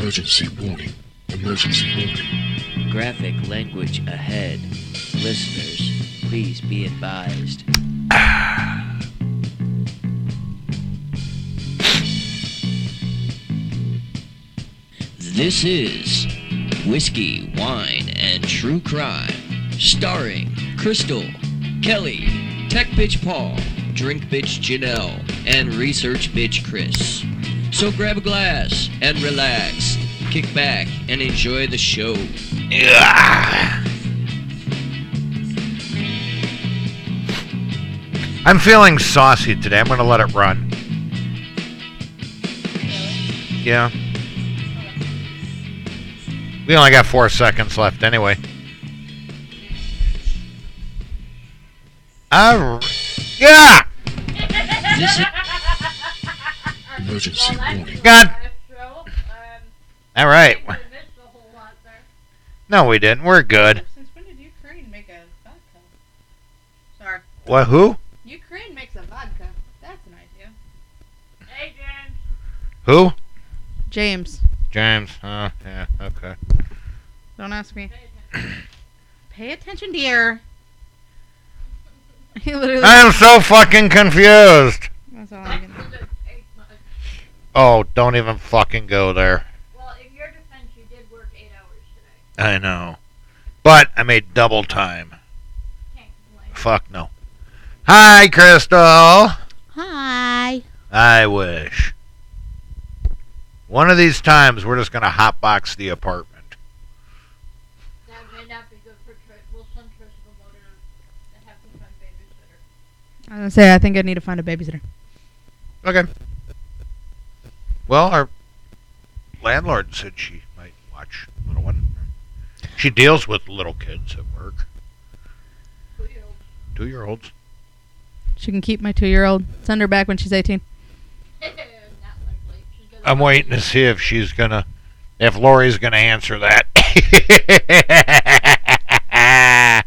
Emergency warning. Emergency warning. Graphic language ahead. Listeners, please be advised. This is Whiskey, Wine, and True Crime, starring Crystal, Kelly, Tech Bitch Paul, Drink Bitch Janelle, and Research Bitch Chris. So grab a glass and relax, kick back, and enjoy the show. I'm feeling saucy today. I'm going to let it run. Yeah. We only got four seconds left anyway. All yeah! This is Emergency warning. God. All right. No, we didn't. We're good. Since when did Ukraine make a vodka? Sorry. What? Who? Ukraine makes a vodka. That's an idea. Hey, James. Who? James. James. Oh, yeah. Okay. Don't ask me. Pay attention, dear. He literally. I am so fucking confused. That's all I can do. Oh, don't even fucking go there. Well, in your defense, you did work eight hours today. I know. But I made double time. Can't. Fuck no. Hi, Crystal. Hi. I wish. One of these times, we're just going to hotbox the apartment. That may not be good for Trish. We'll send Trish a motor and have to find babysitter. I was gonna say I think I need to find a babysitter. Okay. Well, our landlord said she might watch little one. She deals with little kids at work, Two-year-old. two year olds. She can keep my two-year-old. Send her back when she's 18. not likely. She's gonna I'm waiting to see if she's gonna, if Lori's gonna answer that.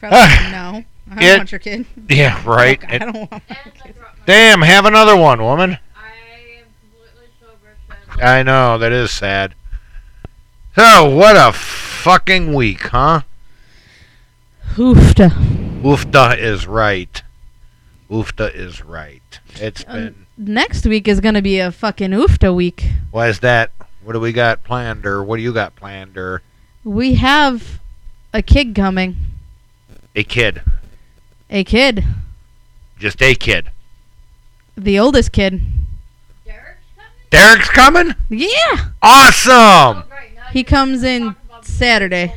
Probably no. I don't It- want your kid. yeah, right. Fuck, I It- don't want. And I damn, have another one, woman. I am completely sober. I know that is sad. So what a fucking week, huh? Hoofda. Oofda is right. Oofda is right. It's Um, been. Next week is gonna be a fucking oofda week. Why is that? What do we got planned, or what do you got planned, or We have a kid coming. a kid? A kid. Just a kid. The oldest kid. Derek's coming? Derek's coming. Yeah. Awesome. He comes in talk about the Saturday.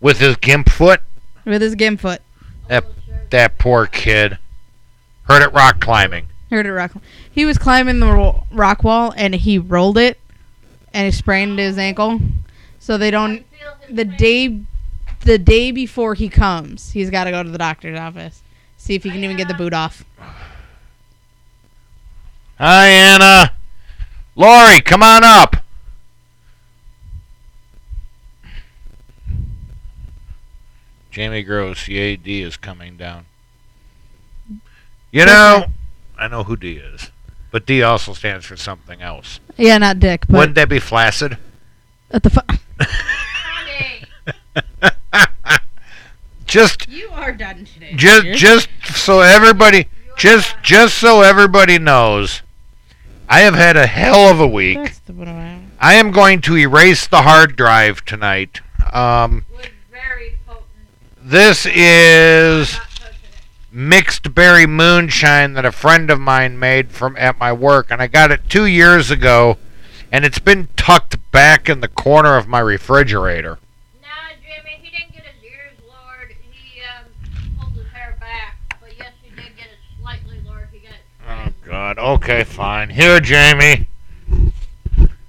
With his gimp foot. With his gim foot. That-. That poor kid. Heard it rock climbing. Heard it rock. He was climbing the ro- rock wall and he rolled it and he sprained his ankle. So they don't. The day, the day before he comes, he's got to go to the doctor's office. See if he can even get the boot off. Hi, Anna. Lori, come on up. Jamie Gross, the AD is coming down. You know, I know who D is, but D also stands for something else. Yeah, not Dick, but Wouldn't that be flaccid? at the. Fu- just, you are done today. just, just so everybody, just, not- just so everybody knows, I have had a hell of a week. That's the one I- I am going to erase the hard drive tonight. Um, was very potent. This is Not touching it. mixed berry moonshine that a friend of mine made from at my work, and I got it two years ago, and it's been tucked back in the corner of my refrigerator. Nah, Jimmy, he didn't get his ears lowered. He um, pulled his hair back. But yes, he did get it slightly lowered. He got it Oh. God. Okay, fine. Here, Jamie.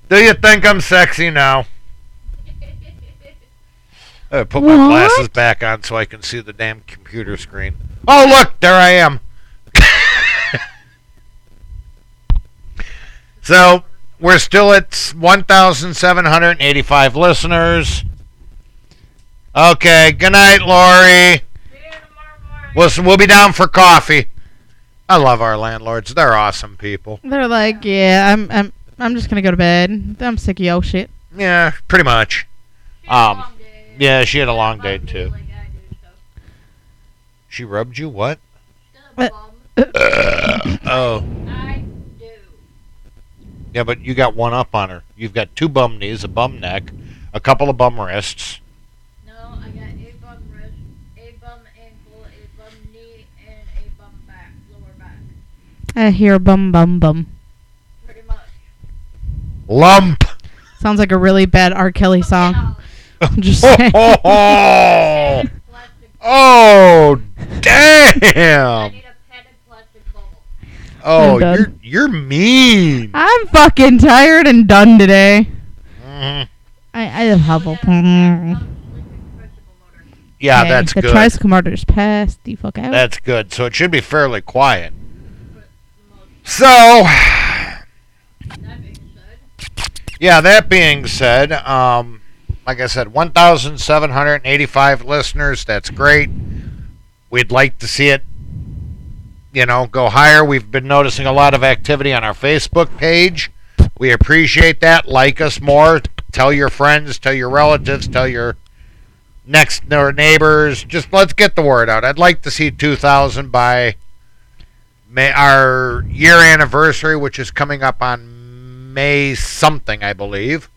Do you think I'm sexy now? I put my What? glasses back on so I can see the damn computer screen. Oh, look, there I am. so, we're still at 1,785 listeners. Okay, good night, Lori. See you tomorrow morning. We'll, we'll be down for coffee. I love our landlords. They're awesome people. They're like, yeah, I'm, I'm, I'm just gonna go to bed. I'm sick of yo shit. Yeah, pretty much. She had a Um. Yeah, she had a long day, too. Like I do, so. She rubbed you what? Still bum. Oh, I do. yeah, but you got one up on her. You've got two bum knees, a bum neck, a couple of bum wrists. No, I got a bum wrist, a bum ankle, a bum knee, and a bum back, lower back. I hear bum bum bum. Pretty much. Lump. Sounds like a really bad R. Kelly song. I'm just Oh, saying. oh, oh. damn. need a padded plastic bubble. Oh, you're you're mean. I'm fucking tired and done today. Mhm. I I have a yeah, sleeping vegetable motor. Yeah, Okay, that's the good. tricycle is passed. The fuck out. That's good. So it should be fairly quiet. But the most- So, That being said, yeah, that being said, um, like I said, 1,785 listeners. That's great. We'd like to see it, you know, go higher. We've been noticing a lot of activity on our Facebook page. We appreciate that. Like us more. Tell your friends, tell your relatives, tell your next door neighbors. Just let's get the word out. I'd like to see 2,000 by May, our year anniversary, which is coming up on May something, I believe.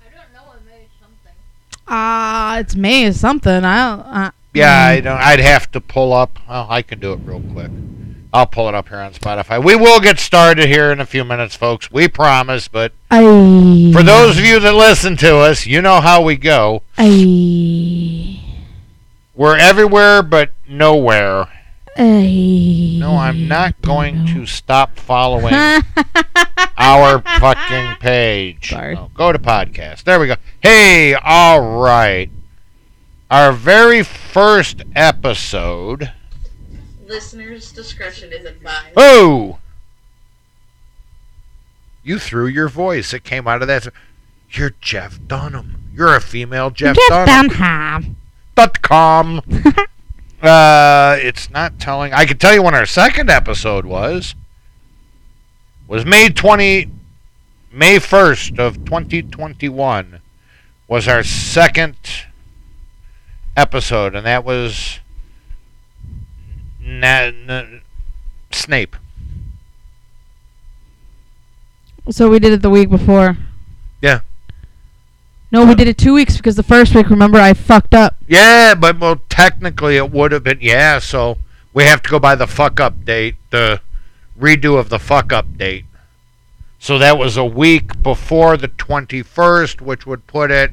I don't know what made something. Ah, it's May or something. I don't. Uh, Yeah, I don't. I'd have to pull up. Well, I can do it real quick. I'll pull it up here on Spotify. We will get started here in a few minutes, folks. We promise. But for those of you that listen to us, you know how we go. We're everywhere but nowhere. I. No, I'm not going to stop following our fucking page. No, go to podcast. There we go. Hey, all right. Our very first episode. Listener's discretion is advised. Oh! You threw your voice. It came out of that. You're Jeff Dunham. You're a female Jeff, Jeff Dunham. Dunham. Dot com. uh, it's not telling. I can tell you when our second episode was. Was May 20. May 1st of 2021 was our second episode, and that was na- na- Snape. So we did it the week before. Yeah. No, we did it two weeks because the first week, remember, I fucked up. Yeah, but well, technically it would have been yeah. So we have to go by the fuck up date, the redo of the fuck up date. So that was a week before the 21st, which would put it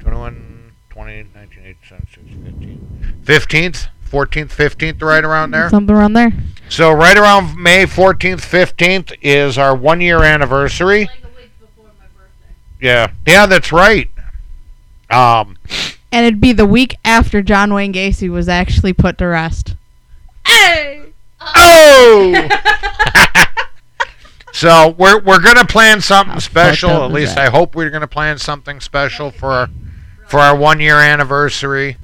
21, 20, 19, 18, 17, 15, 15th, 14th, 15th, right around there. Something around there. So right around May 14th, 15th is our one year anniversary. Like a week before my birthday. Yeah, yeah, that's right. Um, And it'd be the week after John Wayne Gacy was actually put to rest. Hey! oh. So we're we're gonna plan something How special. At least that? I hope we're gonna plan something special for our, for our one year anniversary.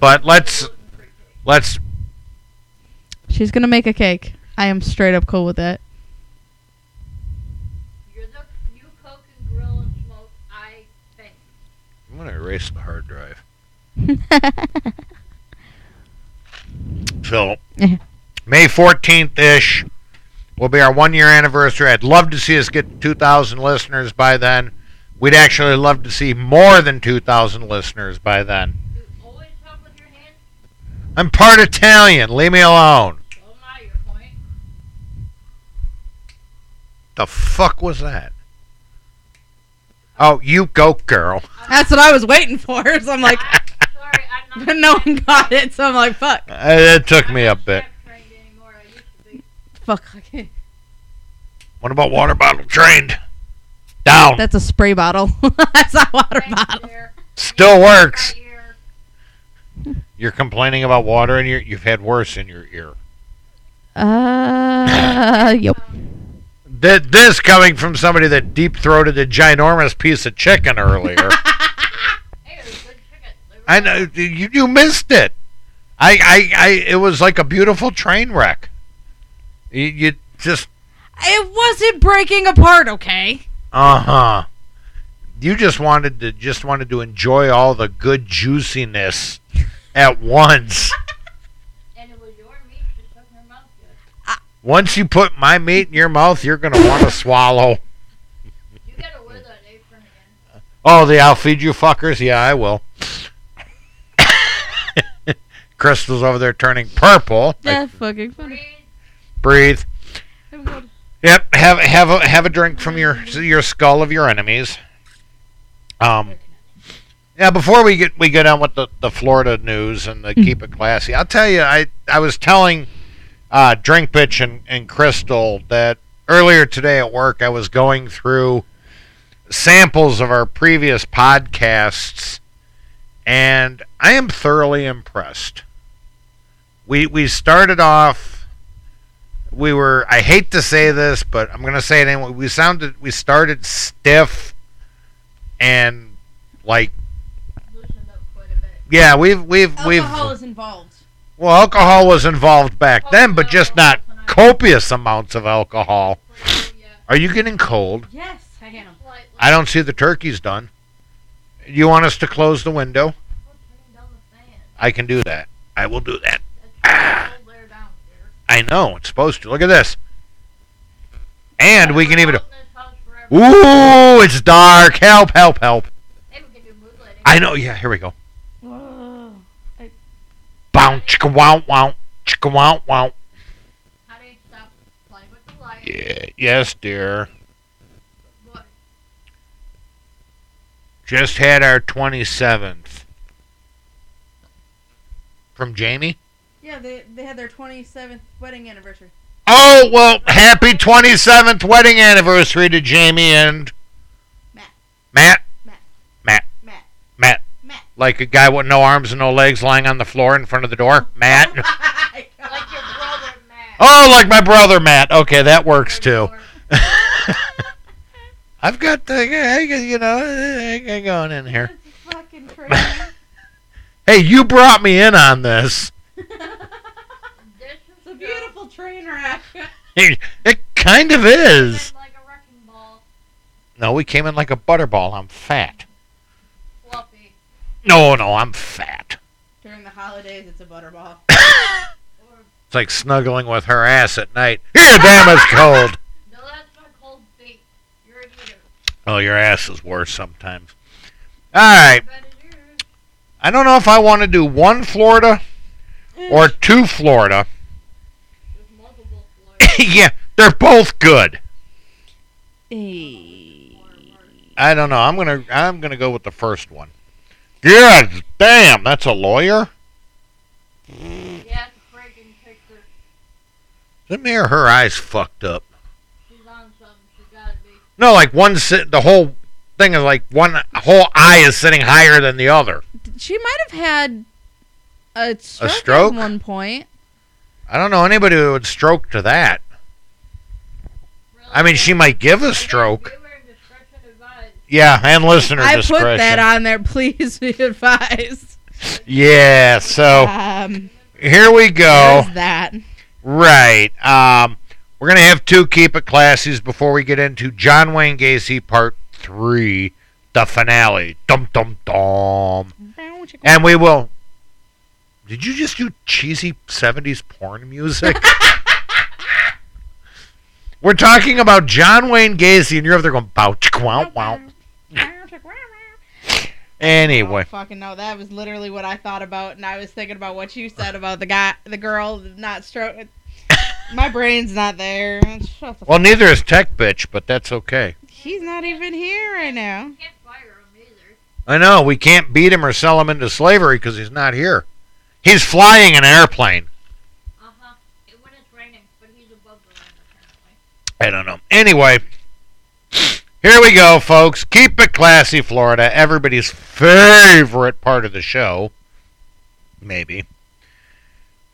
But let's let's She's gonna make a cake. I am straight up cool with that. I'm gonna erase the hard drive. So May 14th ish will be our one year anniversary. I'd love to see us get 2,000 listeners by then. We'd actually love to see more than 2,000 listeners by then. You always talk with your hands. I'm part Italian. Leave me alone. Oh so am Your point. The fuck was that? Oh, you go, girl. That's what I was waiting for. So I'm like, Sorry, I'm not. but no one got it. So I'm like, fuck, Uh, It took me a bit. chef trained anymore. I used to be. fuck. okay. What about water bottle trained? Down. That's a spray bottle. That's not water Thanks, bottle. dear. Still works. Right. You're complaining about water in your. You've had worse in your ear. Uh, yep. Th- This coming from somebody that deep throated a ginormous piece of chicken earlier. Hey, good chicken. I know you, you missed it. I, I, I, it was like a beautiful train wreck. You, you just It wasn't breaking apart, okay? Uh huh. You just wanted to just wanted to enjoy all the good juiciness at once. Once you put my meat in your mouth, you're gonna want to swallow. You gotta wear that apron again. Oh, the I'll feed you fuckers. Yeah, I will. Crystal's over there turning purple. Like, That's fucking funny. Breathe. breathe. Yep. Have have a have a drink from your your skull of your enemies. Um. Yeah. Before we get we get on with the, the Florida news and the keep it classy, I'll tell you. I I was telling uh, Drink Bitch and, and Crystal that earlier today at work I was going through samples of our previous podcasts, and I am thoroughly impressed. We we started off. We were. I hate to say this, but I'm going to say it anyway. We sounded. We started stiff, and like up quite a bit. yeah, we've we've we've. Alcohol is involved. Well, alcohol was involved back oh, then, but just not copious amounts of alcohol. Oh. Are you getting cold? Yes, I am. I don't see the turkeys done. You want us to close the window? Oh, turn down the fan. I can do that. I will do that. That's cold air down here. I know it's supposed to. Look at this. And we can even. We're out in this house forever. Ooh, it's dark. Help! Help! Help! Hey, we can do mood lighting. I know. Yeah, here we go. Bow, chicka, wow, wow, chicka, wow, wow. How do you stop playing with the light? Yeah, yes, dear. What? Just had our twenty seventh. From Jamie. Yeah, they, they had their 27th wedding anniversary. Oh well, happy twenty seventh wedding anniversary to Jamie and. Matt. Matt. Like a guy with no arms and no legs lying on the floor in front of the door. Matt. Oh like your brother, Matt. Oh, like my brother Matt. Okay, that works too. I've got the you know I going in here. Hey, you brought me in on this. This is it's a beautiful train wreck. It, it kind of is. like a wrecking ball. No, we came in like a butterball. I'm fat. Fluffy. No, no, I'm fat. During the holidays, it's a butterball. It's like snuggling with her ass at night. Here, damn, it's cold. no, that's not cold feet. You're a eater. Oh, your ass is worse sometimes. All right. Bet it is. I don't know if I want to do one Florida or mm. two Florida. There's multiple floors. yeah, they're both good. Hey. I don't know. I'm gonna I'm gonna go with the first one. Good damn, that's a lawyer. yeah, it's a freaking picture. Isn't me or her eyes fucked up? She's on something. She's gotta be. No, like one sit. The whole thing is like one whole eye is sitting higher than the other. She might have had a stroke, stroke? at one point. I don't know anybody who would stroke to that. Really I mean, she might give a stroke. Viewer discretion advised. Yeah, and listener I discretion. put that on there. Please be advised. Yeah, so Um, here we go. that. Right. Um, we're gonna have two keep it classies before we get into John Wayne Gacy Part Three, the finale. Dum dum dum. And we will. Did you just do cheesy '70s porn music? We're talking about John Wayne Gacy, and you're over there going bow wow wow. Anyway, Oh, fucking no, that was literally what I thought about, and I was thinking about what you said about the guy, the girl not stroke. My brain's not there. The well, neither is Tech Bitch, but that's okay. He's not even here right now. Can't fire him either. I know we can't beat him or sell him into slavery because he's not here. He's flying an airplane. Uh huh. When it's raining, but he's above the rain apparently. I don't know. Anyway, here we go, folks. Keep it classy, Florida. Everybody's favorite part of the show. Maybe.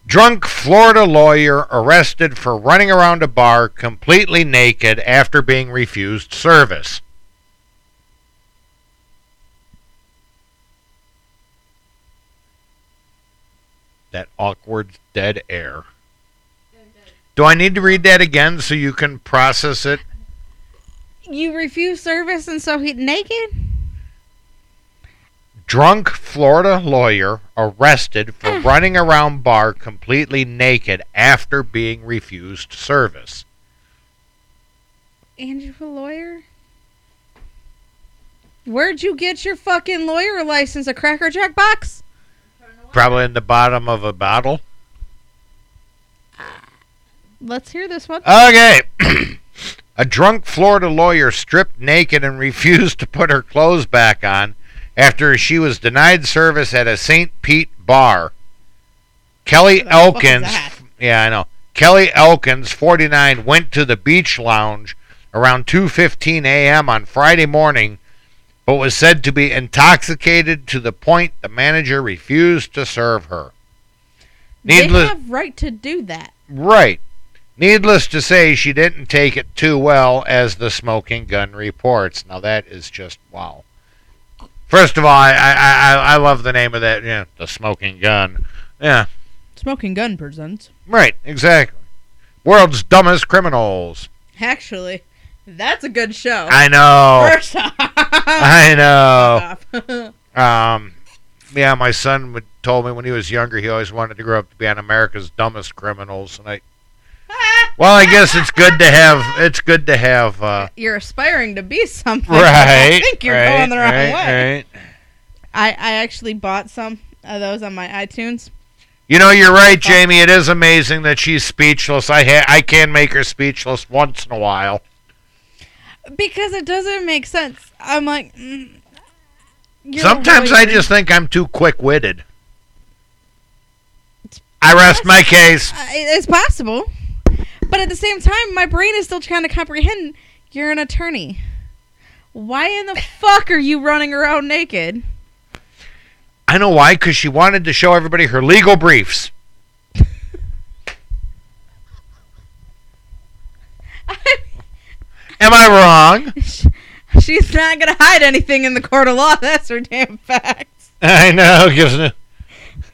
Drunk Florida lawyer arrested for running around a bar completely naked after being refused service. That awkward dead air. Do I need to read that again so you can process it? You refuse service and so he naked? Drunk Florida lawyer arrested for running around bar completely naked after being refused service. Andrew, a lawyer? Where'd you get your fucking lawyer license? A Cracker Jack box? Probably in the bottom of a bottle. Uh, let's hear this one. Okay. a drunk Florida lawyer stripped naked and refused to put her clothes back on after she was denied service at a St. Pete bar. Kelly Who the fuck is Elkins, yeah, I know. Kelly Elkins, 49, went to the beach lounge around 2:15 a.m. on Friday morning, but was said to be intoxicated to the point the manager refused to serve her. They have right to do that. Right. Needless to say, she didn't take it too well, as the smoking gun reports. Now that is just wow. First of all, I I, I, I love the name of that. Yeah, the smoking gun. Yeah, Smoking Gun presents. right. Exactly. World's dumbest criminals. Actually, that's a good show. I know. First off. I know. off. Um, yeah, my son would told me when he was younger he always wanted to grow up to be on America's dumbest criminals, and I. Well, I guess it's good to have. It's good to have. Uh, You're aspiring to be something. right. I think you're right, going the wrong right, way. right. I, I actually bought some of those on my iTunes. You know, you're right, Jamie. It is amazing that she's speechless. I ha- I can make her speechless once in a while. Because it doesn't make sense. I'm like, mm, Sometimes a I just think I'm too quick-witted. I rest my case. Uh, it's possible, but at the same time, my brain is still trying to comprehend. You're an attorney. Why in the fuck are you running around naked? I know why, because she wanted to show everybody her legal briefs. Am I wrong? She's not gonna hide anything in the court of law. That's her damn fact. I know. gives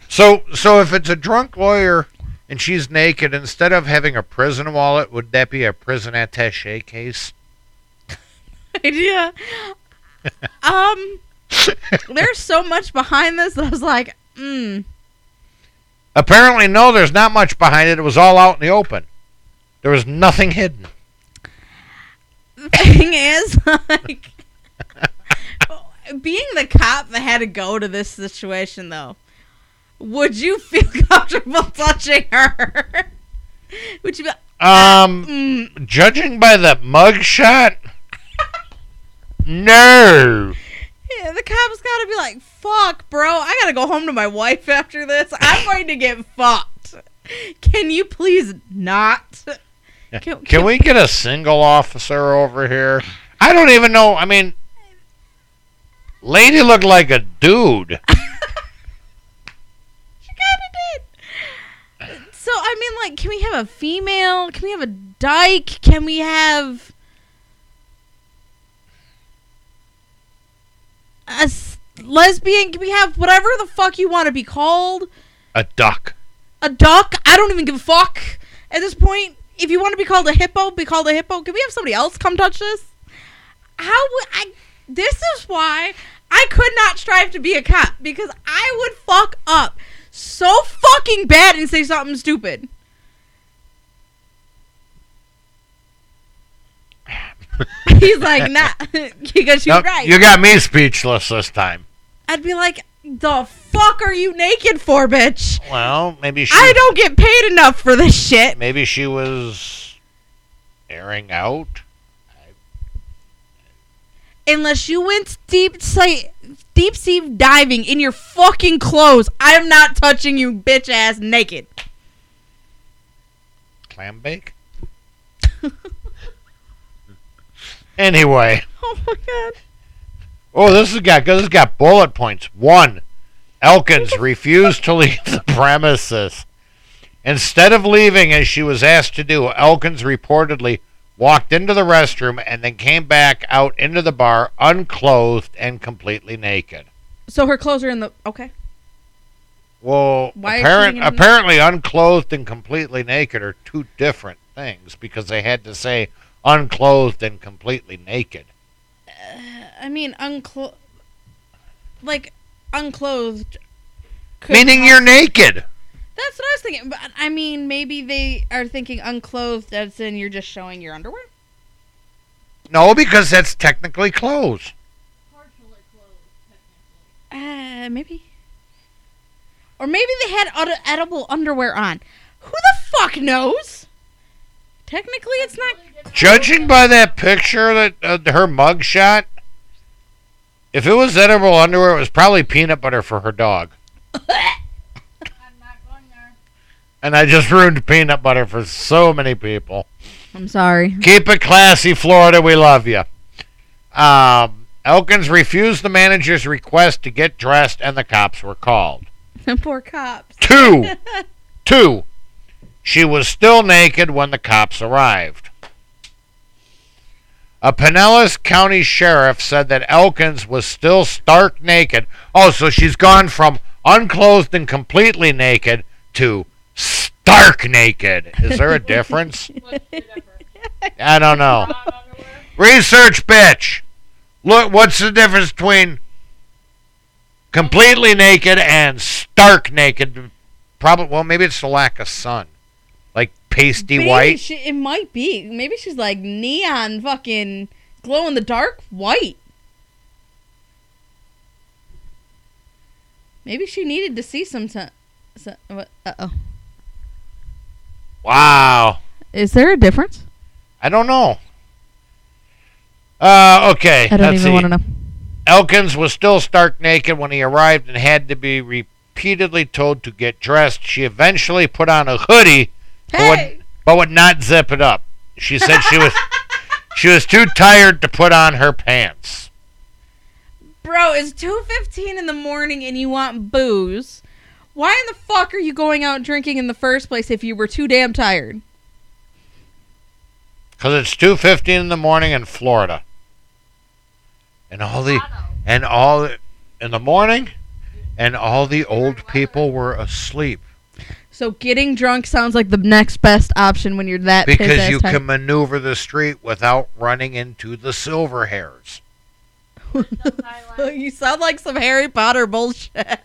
So, so if it's a drunk lawyer and she's naked, instead of having a prison wallet, would that be a prison attaché case? idea. um, there's so much behind this that I was like, mm. Apparently, no. There's not much behind it. It was all out in the open. There was nothing hidden. The thing is, like, being the cop that had to go to this situation, though, would you feel comfortable touching her? Would you be Um, mm, judging by the mugshot, no. yeah, the cop's gotta be like, fuck, bro, I gotta go home to my wife after this. I'm going to get fucked. Can you please not? Can- Can we get a single officer over here? I don't even know. I mean, lady looked like a dude. I mean, like, can we have a female? Can we have a dyke? Can we have a s- lesbian? Can we have whatever the fuck you want to be called? A duck. A duck? I don't even give a fuck at this point. If you want to be called a hippo, be called a hippo. Can we have somebody else come touch this? How would I? This is why I could not strive to be a cop because I would fuck up so fucking bad and say something stupid. He's like, nah, because you're Nope, right. You got me speechless this time. I'd be like, the fuck are you naked for, bitch? Well, maybe she. I don't get paid enough for this shit. Maybe she was airing out. Unless you went deep sea, deep sea diving in your fucking clothes, I'm not touching you, bitch ass naked. Clam bake. anyway, Oh my god. oh, this has got this has got bullet points. One, Elkins refused to leave the premises. Instead of leaving as she was asked to do, Elkins reportedly walked into the restroom and then came back out into the bar unclothed and completely naked. So her clothes are in the okay. Well, Why apparent, apparently, unclothed and completely naked are two different things because they had to say unclothed and completely naked. Uh, I mean, unclothed. Like, unclothed. Meaning you're naked. That's what I was thinking. But I mean, maybe they are thinking unclothed as in you're just showing your underwear. No, because that's technically clothes. Partially closed, technically. Uh, maybe. Or maybe they had ed- edible underwear on. Who the fuck knows? Technically, it's not. Judging by that picture that uh, her mug shot, if it was edible underwear, it was probably peanut butter for her dog. I'm not going there. And I just ruined peanut butter for so many people. I'm sorry. Keep it classy, Florida. We love you. Um, Elkins refused the manager's request to get dressed, and the cops were called. The Poor cops. Two. Two. She was still naked when the cops arrived. A Pinellas County sheriff said that Elkins was still stark naked. Oh, so she's gone from unclothed and completely naked to stark naked. Is there a difference? What's the difference? I don't know. Research, bitch. Look, what's the difference between completely naked and stark naked? Probably. Well, maybe it's the lack of sun, like pasty Maybe white. She, it might be. Maybe she's like neon, fucking glow in the dark white. Maybe she needed to see some. T- so, what? Uh oh. Wow. Is there a difference? I don't know. Uh, okay. I don't let's even see. want to know. Elkins was still stark naked when he arrived and had to be repeatedly told to get dressed. She eventually put on a hoodie, but, Hey! would, but would not zip it up. She said she was she was too tired to put on her pants. Bro, it's two fifteen in the morning and you want booze. Why in the fuck are you going out drinking in the first place if you were too damn tired? Cause it's two fifteen in the morning in Florida, and all the and all in the morning, and all the old people were asleep So getting drunk sounds like the next best option when you're that because you tired. can maneuver the street without running into the silver hairs. You sound like some Harry Potter bullshit.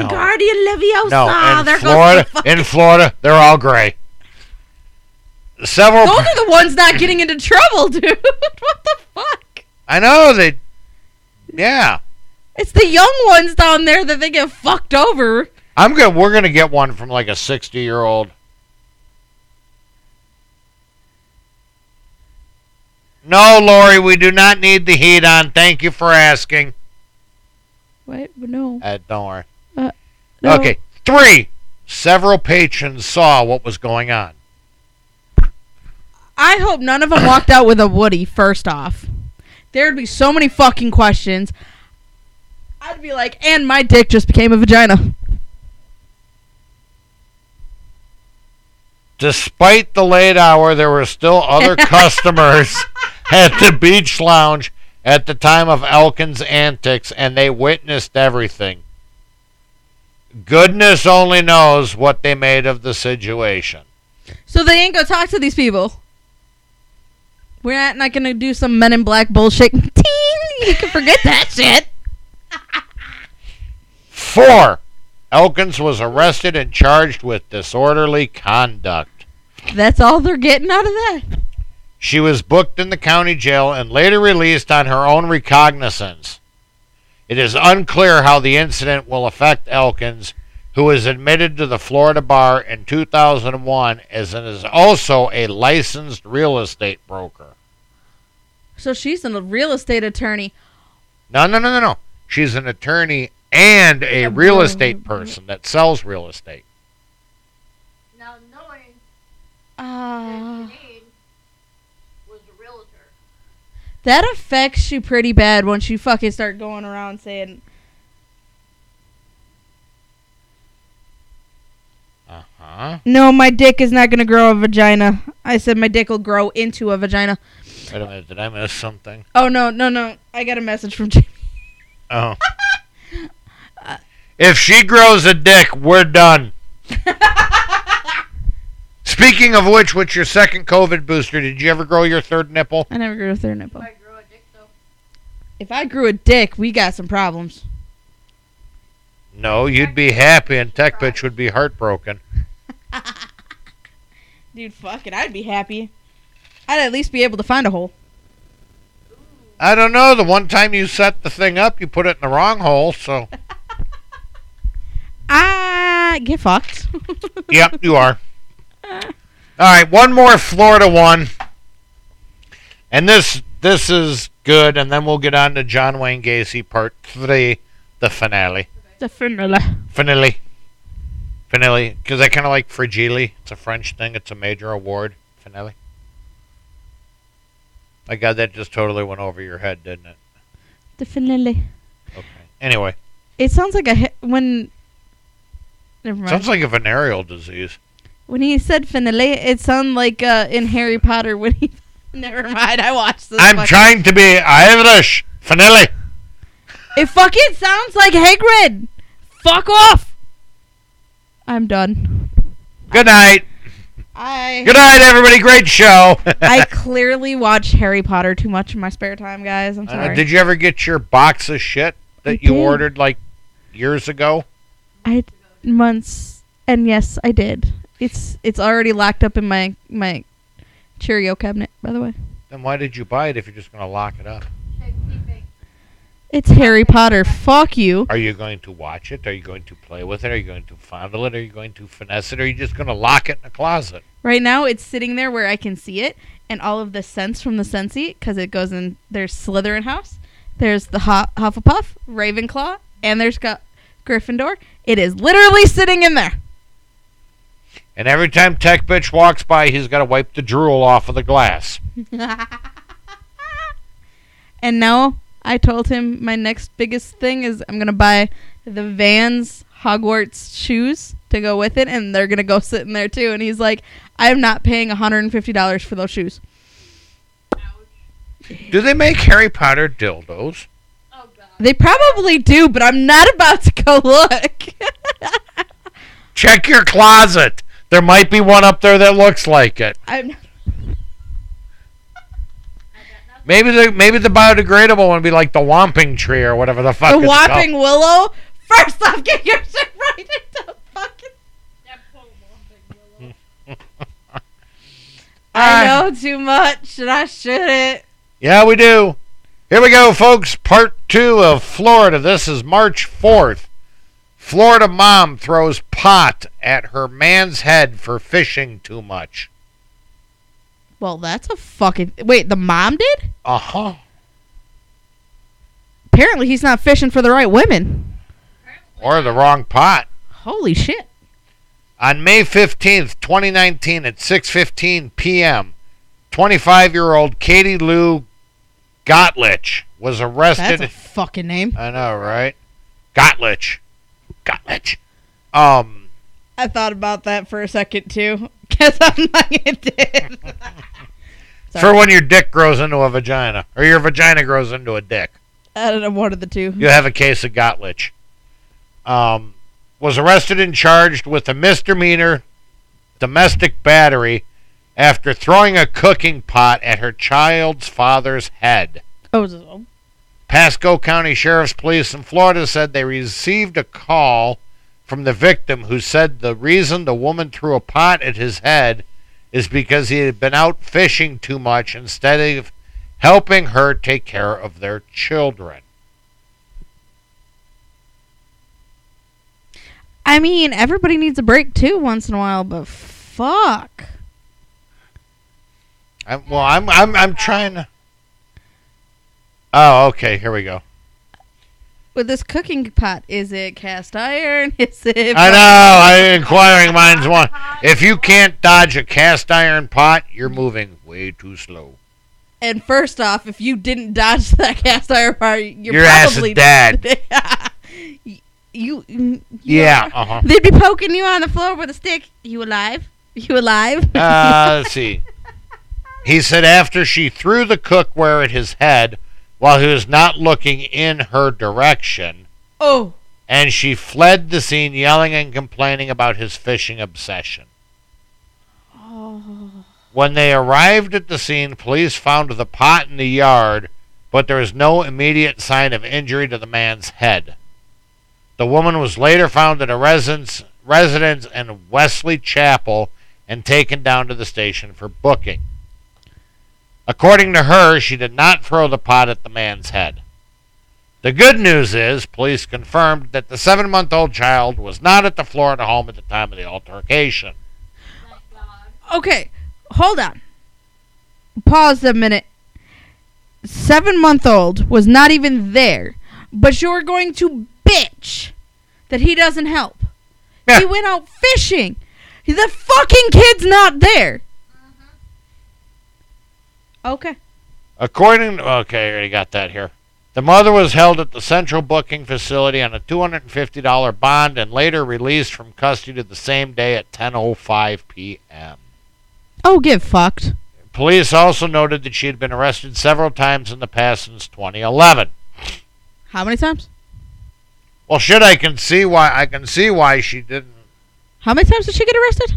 No, Wingardium Leviosa. no, in there Florida, fucking- in Florida, they're all gray. Several, Those are the ones not getting into trouble, dude. what the fuck? I know they, yeah. It's the young ones down there that they get fucked over. I'm gonna, we're gonna get one from like a sixty-year-old. No, Lori, we do not need the heat on. Thank you for asking. Wait, no. Uh, don't worry. No. Okay, three. Several patrons saw what was going on. I hope none of them walked out with a Woody. First off, there'd be so many fucking questions. I'd be like, and my dick just became a vagina. Despite the late hour, there were still other customers at the beach lounge at the time of Elkin's antics, and they witnessed everything. Goodness only knows what they made of the situation. So they ain't gonna talk to these people. We're not, not gonna do some Men in Black bullshit. You can forget that shit. Four. Elkins was arrested and charged with disorderly conduct. That's all they're getting out of that. She was booked in the county jail and later released on her own recognizance. It is unclear how the incident will affect Elkins, who was admitted to the Florida bar in 2001 as and is also a licensed real estate broker. So she's a real estate attorney. No, no, no, no, no. She's an attorney and a A real estate person that sells real estate. Now, knowing Uh, that Janine was a realtor. That affects you pretty bad once you fucking start going around saying, Uh huh. "No, my dick is not gonna grow a vagina." I said my dick will grow into a vagina. Wait a minute. Did I miss something? Oh no, no, no! I got a message from Jimmy. Oh. If she grows a dick, we're done. Speaking of which, what's your second COVID booster? Did you ever grow your third nipple? I never grew a third nipple. I grew a dick though. If I grew a dick, we got some problems. No, you'd be happy, and Tech Bitch would be heartbroken. Dude, fuck it. I'd be happy. I'd at least be able to find a hole. I don't know. The one time you set the thing up, you put it in the wrong hole. So, Ah, get fucked. yep, you are. All right, one more Florida one, and this this is good, and then we'll get on to John Wayne Gacy Part Three, the finale. The Finale. Finale. Finale. Because I kind of like Fragile. It's a French thing. It's a major award. Finale. My God, that just totally went over your head, didn't it? The finale. Okay. Anyway, It sounds like a hit when. Never mind. sounds like a venereal disease. When he said finale, it sounded like uh, in Harry Potter when he. Never mind. I watched this. I'm fucking- trying to be Irish. Finale. It fucking sounds like Hagrid. Fuck off. I'm done. Good night. I Good night, everybody. Great show. I clearly watch Harry Potter too much in my spare time, guys. I'm Uh, sorry. did you ever get your box of shit that I you did. ordered like years ago? I months and yes, I did. It's it's already locked up in my my Cheerio cabinet, by the way. Then why did you buy it if you're just going to lock it up? It's Harry Potter. Fuck you. Are you going to watch it? Are you going to play with it? Are you going to fondle it? Are you going to finesse it? Or are you just going to lock it in a closet? Right now, it's sitting there where I can see it, and all of the scents from the Scentsy, because it goes in. There's Slytherin house, there's the Hu- Hufflepuff, Ravenclaw, and there's got Gryffindor. It is literally sitting in there. And every time Tech Bitch walks by, he's got to wipe the drool off of the glass. and now I told him my next biggest thing is I'm gonna buy the Vans Hogwarts shoes to go with it, and they're gonna go sit in there too. And he's like, I'm not paying $150 for those shoes. Do they make Harry Potter dildos? Oh god. They probably do, but I'm not about to go look. Check your closet. There might be one up there that looks like it. I'm I. Maybe the maybe the biodegradable one would be like the Whomping Tree or whatever the fuck. the it's called. Willow. First off, get your shit right into the fucking. That Willow. I Ah. know too much, and I shouldn't. Yeah, we do. Here we go, folks. Part two of Florida. This is March 4th. Florida mom throws pot at her man's head for fishing too much. Well, that's a fucking. Wait, the mom did? Uh huh. Apparently, he's not fishing for the right women. Or the wrong pot. Holy shit. On May 15th, 2019 at 6:15 p.m., 25-year-old Katie Lou Gottlich was arrested. That's a fucking name. I know, right? Gottlich. Gottlich. Um I thought about that for a second too. Guess I'm like it did. for when your dick grows into a vagina or your vagina grows into a dick. I don't know one of the two. You have a case of Gottlich. Um, was arrested and charged with a misdemeanor domestic battery after throwing a cooking pot at her child's father's head. Oh, oh. Pasco County Sheriff's Police in Florida said they received a call from the victim who said the reason the woman threw a pot at his head is because he had been out fishing too much instead of helping her take care of their children. I mean, everybody needs a break too once in a while, but fuck. I'm, well, I'm I'm I'm trying to. Oh, okay. Here we go. With this cooking pot, is it cast iron? Is it? I know. I inquiring minds want. If you can't dodge a cast iron pot, you're moving way too slow. And first off, if you didn't dodge that cast iron part, you're Your ass is probably dead. you, you, Yeah. Uh huh. They'd be poking you on the floor with a stick. You alive? You alive? Uh, let's see. He said after she threw the cookware at his head while he was not looking in her direction, oh, and she fled the scene yelling and complaining about his fishing obsession. Oh. When they arrived at the scene, police found the pot in the yard, but there was no immediate sign of injury to the man's head. The woman was later found at a residence, residence in Wesley Chapel and taken down to the station for booking. According to her, she did not throw the pot at the man's head. The good news is, police confirmed that the seven month old child was not at the Florida home at the time of the altercation. Okay, hold on. Pause a minute. Seven month old was not even there, but you're going to bitch that he doesn't help. Yeah. He went out fishing. The fucking kid's not there. Okay. According to, okay, I already got that here. The mother was held at the central booking facility on a $250 bond and later released from custody the same day at 10:05 p.m. Oh, get fucked. Police also noted that she had been arrested several times in the past since 2011. How many times? Well, shit, I can see why I can see why she didn't How many times did she get arrested?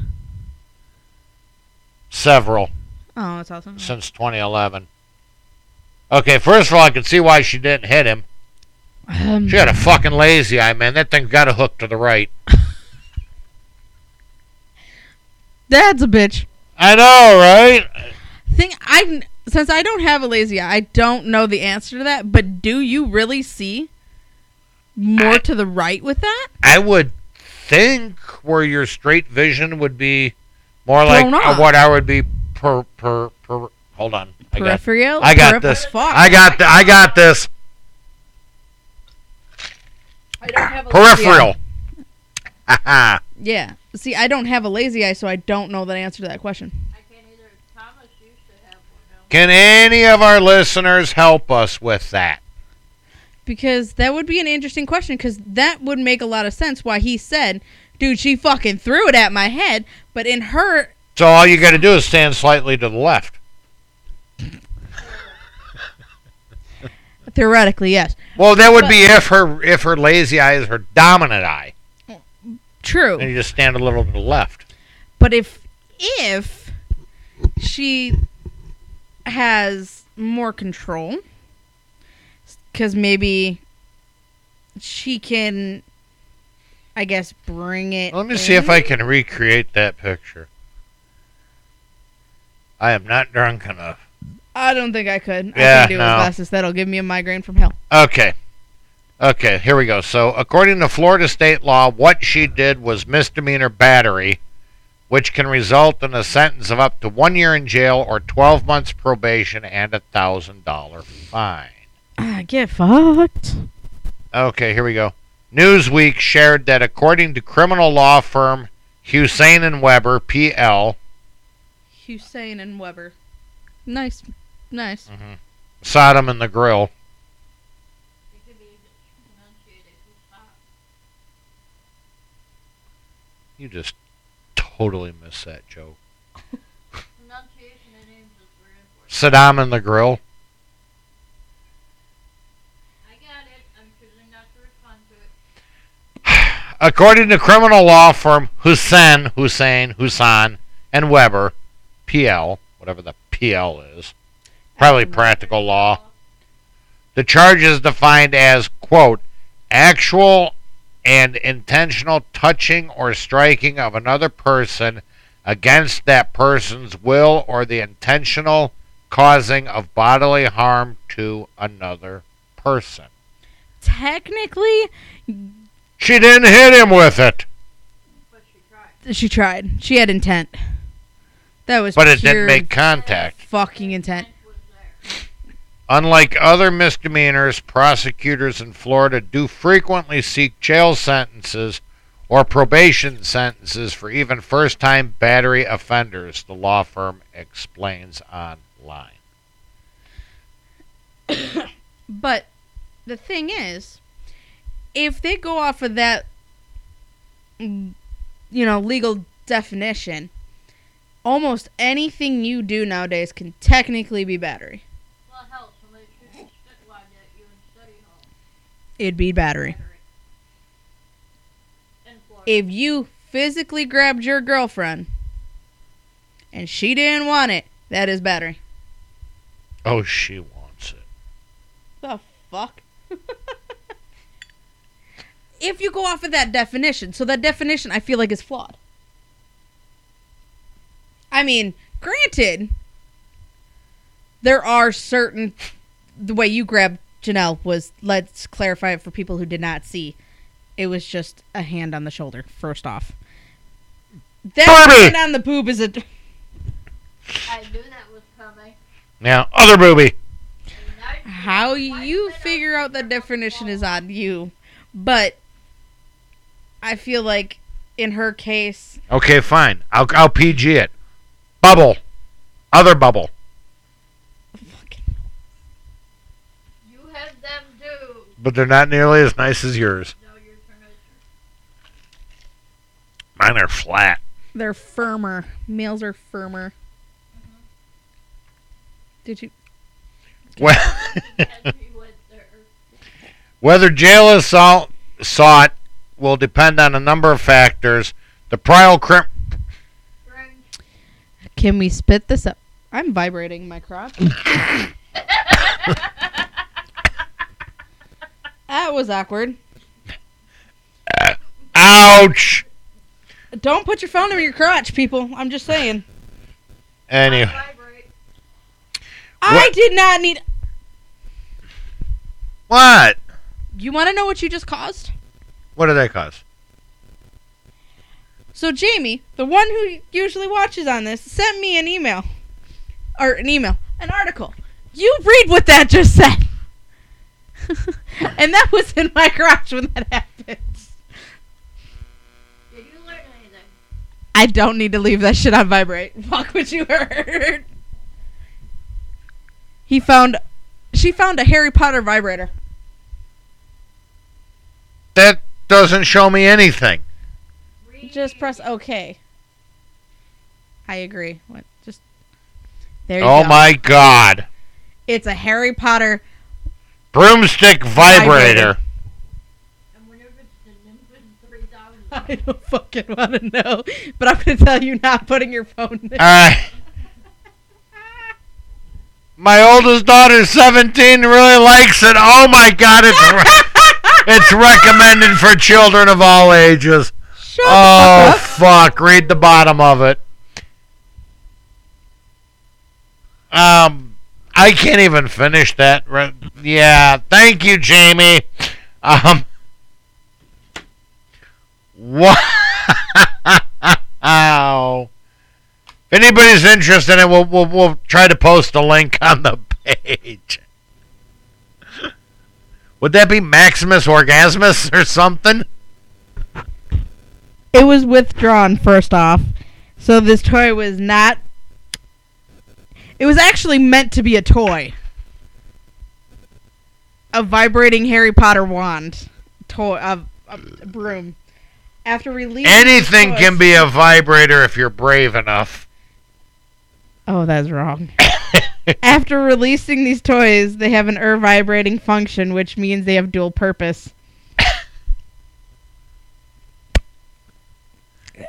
several Oh, that's awesome. since 2011. Okay, first of all, I can see why she didn't hit him. Um, She had a fucking lazy eye, man. That thing's got a hook to the right. that's a bitch. I know, right? Thing I since I don't have a lazy eye, I don't know the answer to that. But do you really see more I- to the right with that? I would think where your straight vision would be more like Thrown off. what I would be per per per. Hold on, I got, Peripheral. I got Perip- this. Fuck. I got th- I got this. I don't have a lazy eye. Peripheral. Yeah. See, I don't have a lazy eye, so I don't know the answer to that question. I can't either. Thomas used to have one. Can any of our listeners help us with that? Because that would be an interesting question. Because that would make a lot of sense. Why he said, "Dude, she fucking threw it at my head," but in her, So all you got to do is stand slightly to the left. theoretically, yes, Well, that would But- be if her if her lazy eye is her dominant eye, true. and you just stand a little to the left. But if if she has more control, because maybe she can, I guess, bring it. Let me see if. I can recreate that picture. I am not drunk enough. I don't think I could. I Yeah, can't do it no. with glasses. That'll give me a migraine from hell. Okay. Okay, here we go. So, according to Florida state law, what she did was misdemeanor battery, which can result in a sentence of up to one year in jail or 12 months probation and a $1,000 fine. Ah, get fucked. Okay, here we go. Newsweek shared that according to criminal law firm Hussein and Webber, PL, Hussein and Webber. Nice, nice. Sodom and the Grill, It could be enunciated. Who's hot? you just totally missed that joke. Pronunciation and names is very important. Saddam and the Grill. I got it. I'm choosing not to respond to it. According to criminal law firm Hussein, Hussein, Hussan, and Webber, PL, whatever the PL is, probably practical law, the charge is defined as, quote, actual and intentional touching or striking of another person against that person's will or the intentional causing of bodily harm to another person. Technically, She didn't hit him with it, But she tried. she tried. She had intent. That was but it didn't make contact. fucking intent. Intent was there. Unlike other misdemeanors, prosecutors in Florida do frequently seek jail sentences or probation sentences for even first time battery offenders, the law firm explains online. But the thing is, if they go off of that, mm, you know, legal definition, almost anything you do nowadays can technically be battery. Well, hell, somebody shoots a spitwad at you in study hall. It'd be battery. if you physically grabbed your girlfriend and she didn't want it, that is battery. Oh, she wants it. The fuck? if you go off of that definition, so that definition I feel like is flawed. I mean, granted, there are certain. The way you grabbed Janelle was, let's clarify it for people who did not see. It was just a hand on the shoulder, first off. That Barbie! hand on the boob is a. I knew that was coming. Now, other booby. How you figure out the definition is on you. But I feel like in her case, Okay, fine. I'll I'll PG it. Bubble. Other bubble. You had them too. But they're not nearly as nice as yours. No, your turn is Mine are flat. they're firmer. Males are firmer. Mm-hmm. Did you? Well, Henry went there. whether jail assault sought will depend on a number of factors. The prior crim- Bring Can we spit this up? I'm vibrating my crotch. that was awkward. Ouch. Don't put your phone in your crotch, people. I'm just saying. Anyway, vibrate. I What? did not need. what? You want to know what you just caused? What did I cause? So Jamie, the one who usually watches on this, sent me an email, or an email, an article. You read what that just said, and that was in my garage when that happened. Did you learn anything? I don't need to leave that shit on vibrate. Fuck what you heard. He found, she found a Harry Potter vibrator. That doesn't show me anything. Just press OK. I agree. What? Just there you Oh go. my god. It's a Harry Potter Broomstick vibrator. Vibrator. And whenever it's the Nimbus 3000. I don't fucking want to know, but I'm gonna tell you not putting your phone there. Alright. My oldest daughter's 17 really likes it. Oh my god, it's re- it's recommended for children of all ages. Shut Oh the fuck up. fuck, read the bottom of it. Um I can't even finish that. Yeah, thank you, Jamie. Um Wow. If anybody's interested in it, we'll, we'll, we'll try to post a link on the page. Would that be Maximus Orgasmus or something? It was withdrawn first off, so this toy was not. It was actually meant to be a toy. A vibrating Harry Potter wand, toy, a, a broom. After releasing Anything toys- can be a vibrator if you're brave enough. Oh, that's wrong. After releasing these toys, they have an er vibrating function, which means they have dual purpose.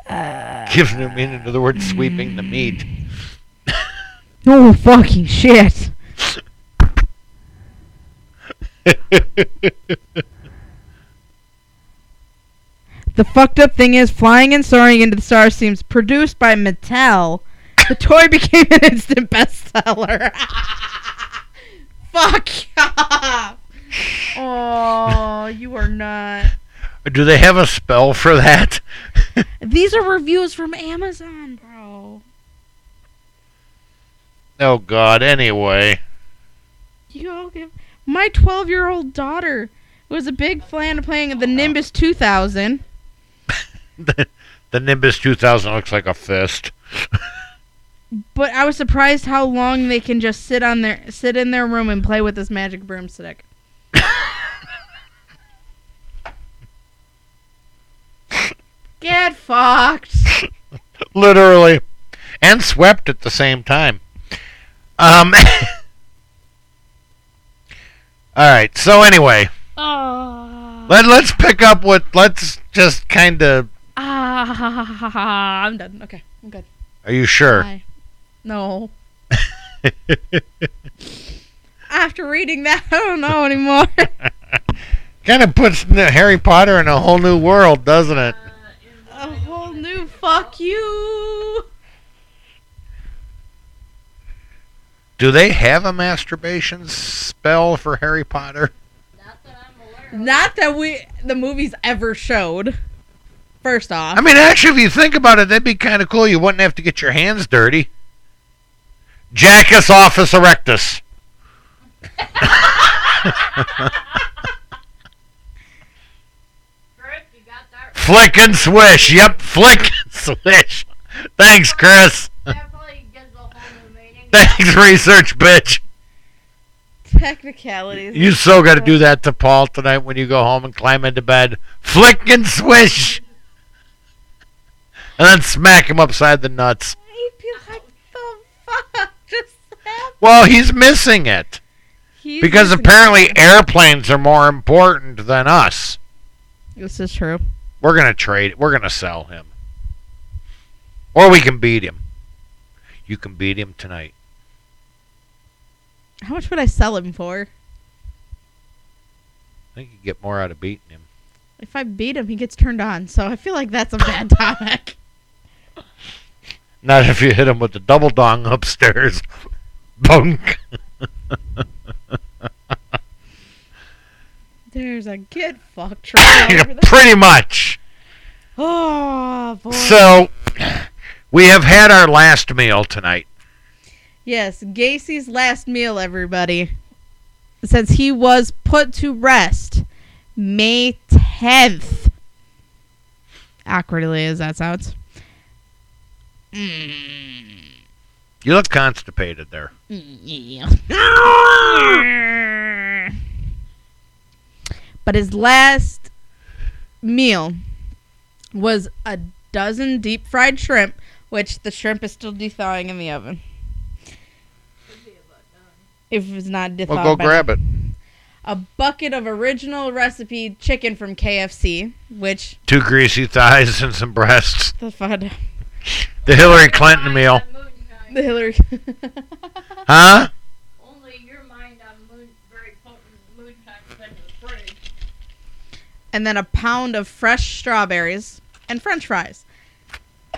Uh, Gives new meaning to the word sweeping the meat. Oh fucking shit! The fucked up thing is, flying and soaring into the stars seems produced by Mattel. The toy became an instant bestseller. Fuck off! Oh, you are not. Do they have a spell for that? These are reviews from Amazon, bro. oh God. Anyway, You all give my 12 year old daughter was a big fan of playing the Nimbus 2000. the, the Nimbus 2000 looks like a fist. But I was surprised how long they can just sit on their sit in their room and play with this magic broomstick. Get fucked. Literally, and swept at the same time. Um. all right. So anyway, Oh. let let's pick up with let's just kind of Ah, I'm done. Okay, I'm good. Are you sure? Bye. No. After reading that, I don't know anymore. kind of puts Harry Potter in a whole new world, doesn't it? A whole new fuck you. Do they have a masturbation spell for Harry Potter? Not that I'm aware of. Not that we the movies ever showed. First off, I mean, actually, if you think about it, that'd be kind of cool. You wouldn't have to get your hands dirty. Jackus office erectus. Chris, you got. Flick and swish. Yep, flick and swish. Thanks, Chris. Definitely gives a whole new meaning. Thanks, research bitch. technicalities. You so got to do that to Paul tonight when you go home and climb into bed. Flick and swish. And then smack him upside the nuts. I'd be like, the fuck just happened? Well, he's missing it. He's Because listening. apparently airplanes are more important than us. this is true. We're going to trade. We're going to sell him. Or we can beat him. You can beat him tonight. How much would I sell him for? I think you get more out of beating him. If I beat him, he gets turned on. So I feel like that's a bad topic. Not if you hit him with the double dong upstairs. Bunk. There's a get fucked there. Pretty much. Oh boy. So, we have had our last meal tonight. Yes, Gacy's last meal, everybody. Since he was put to rest May 10th. Awkwardly as that sounds. Mm, You look constipated there. yeah. But his last meal was a dozen deep fried shrimp, which the shrimp is still thawing in the oven. If it's not Well, thawed go by grab it. a bucket of original recipe chicken from KFC, which Two greasy thighs and some breasts. the fun, The Hillary Clinton meal. the Hillary, Huh? Only your mind on moon, very potent moonshine is in the fridge. and then a pound of fresh strawberries and French fries,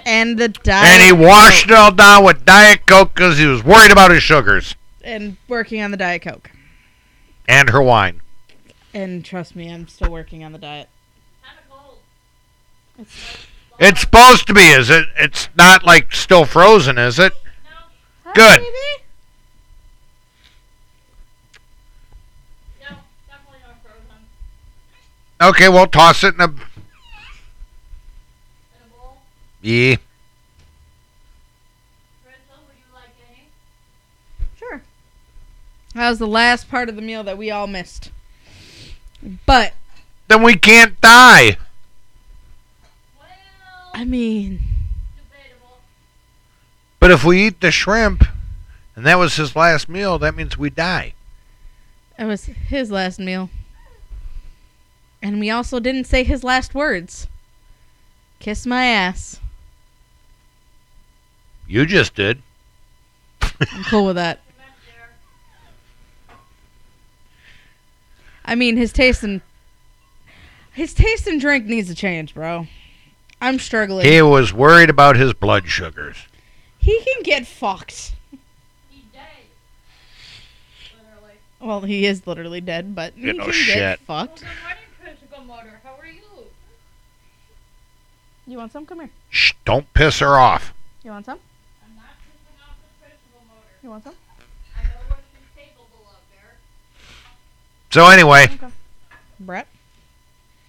and the diet. And he washed Coke, it all down with Diet Coke because he was worried about his sugars and working on the diet coke. and her wine. And trust me, I'm still working on the diet. Kind of cold. It's It's supposed to be, is it? It's not like still frozen, is it? No, Good. Baby? no, definitely not. Okay, well, toss it in a. In a bowl. Yeah. Crystal, would you like any? Sure. That was the last part of the meal that we all missed. But Then we can't die. Well, I mean, debatable. But if we eat the shrimp, and that was his last meal, that means we die. it was his last meal. And we also didn't say his last words. Kiss my ass. You just did. I'm cool with that. You meant there. I mean, his taste in his taste in drink needs to change, bro. I'm struggling. He was worried about his blood sugars. he can get fucked. He's dead. Literally. Well, he is literally dead, but You he know, can shit. get fucked. Well, good morning, physical motor. How are you? You want some? Come here. Shh, don't piss her off. You want some? You want some? I know what she's capable of there. So anyway, Brett?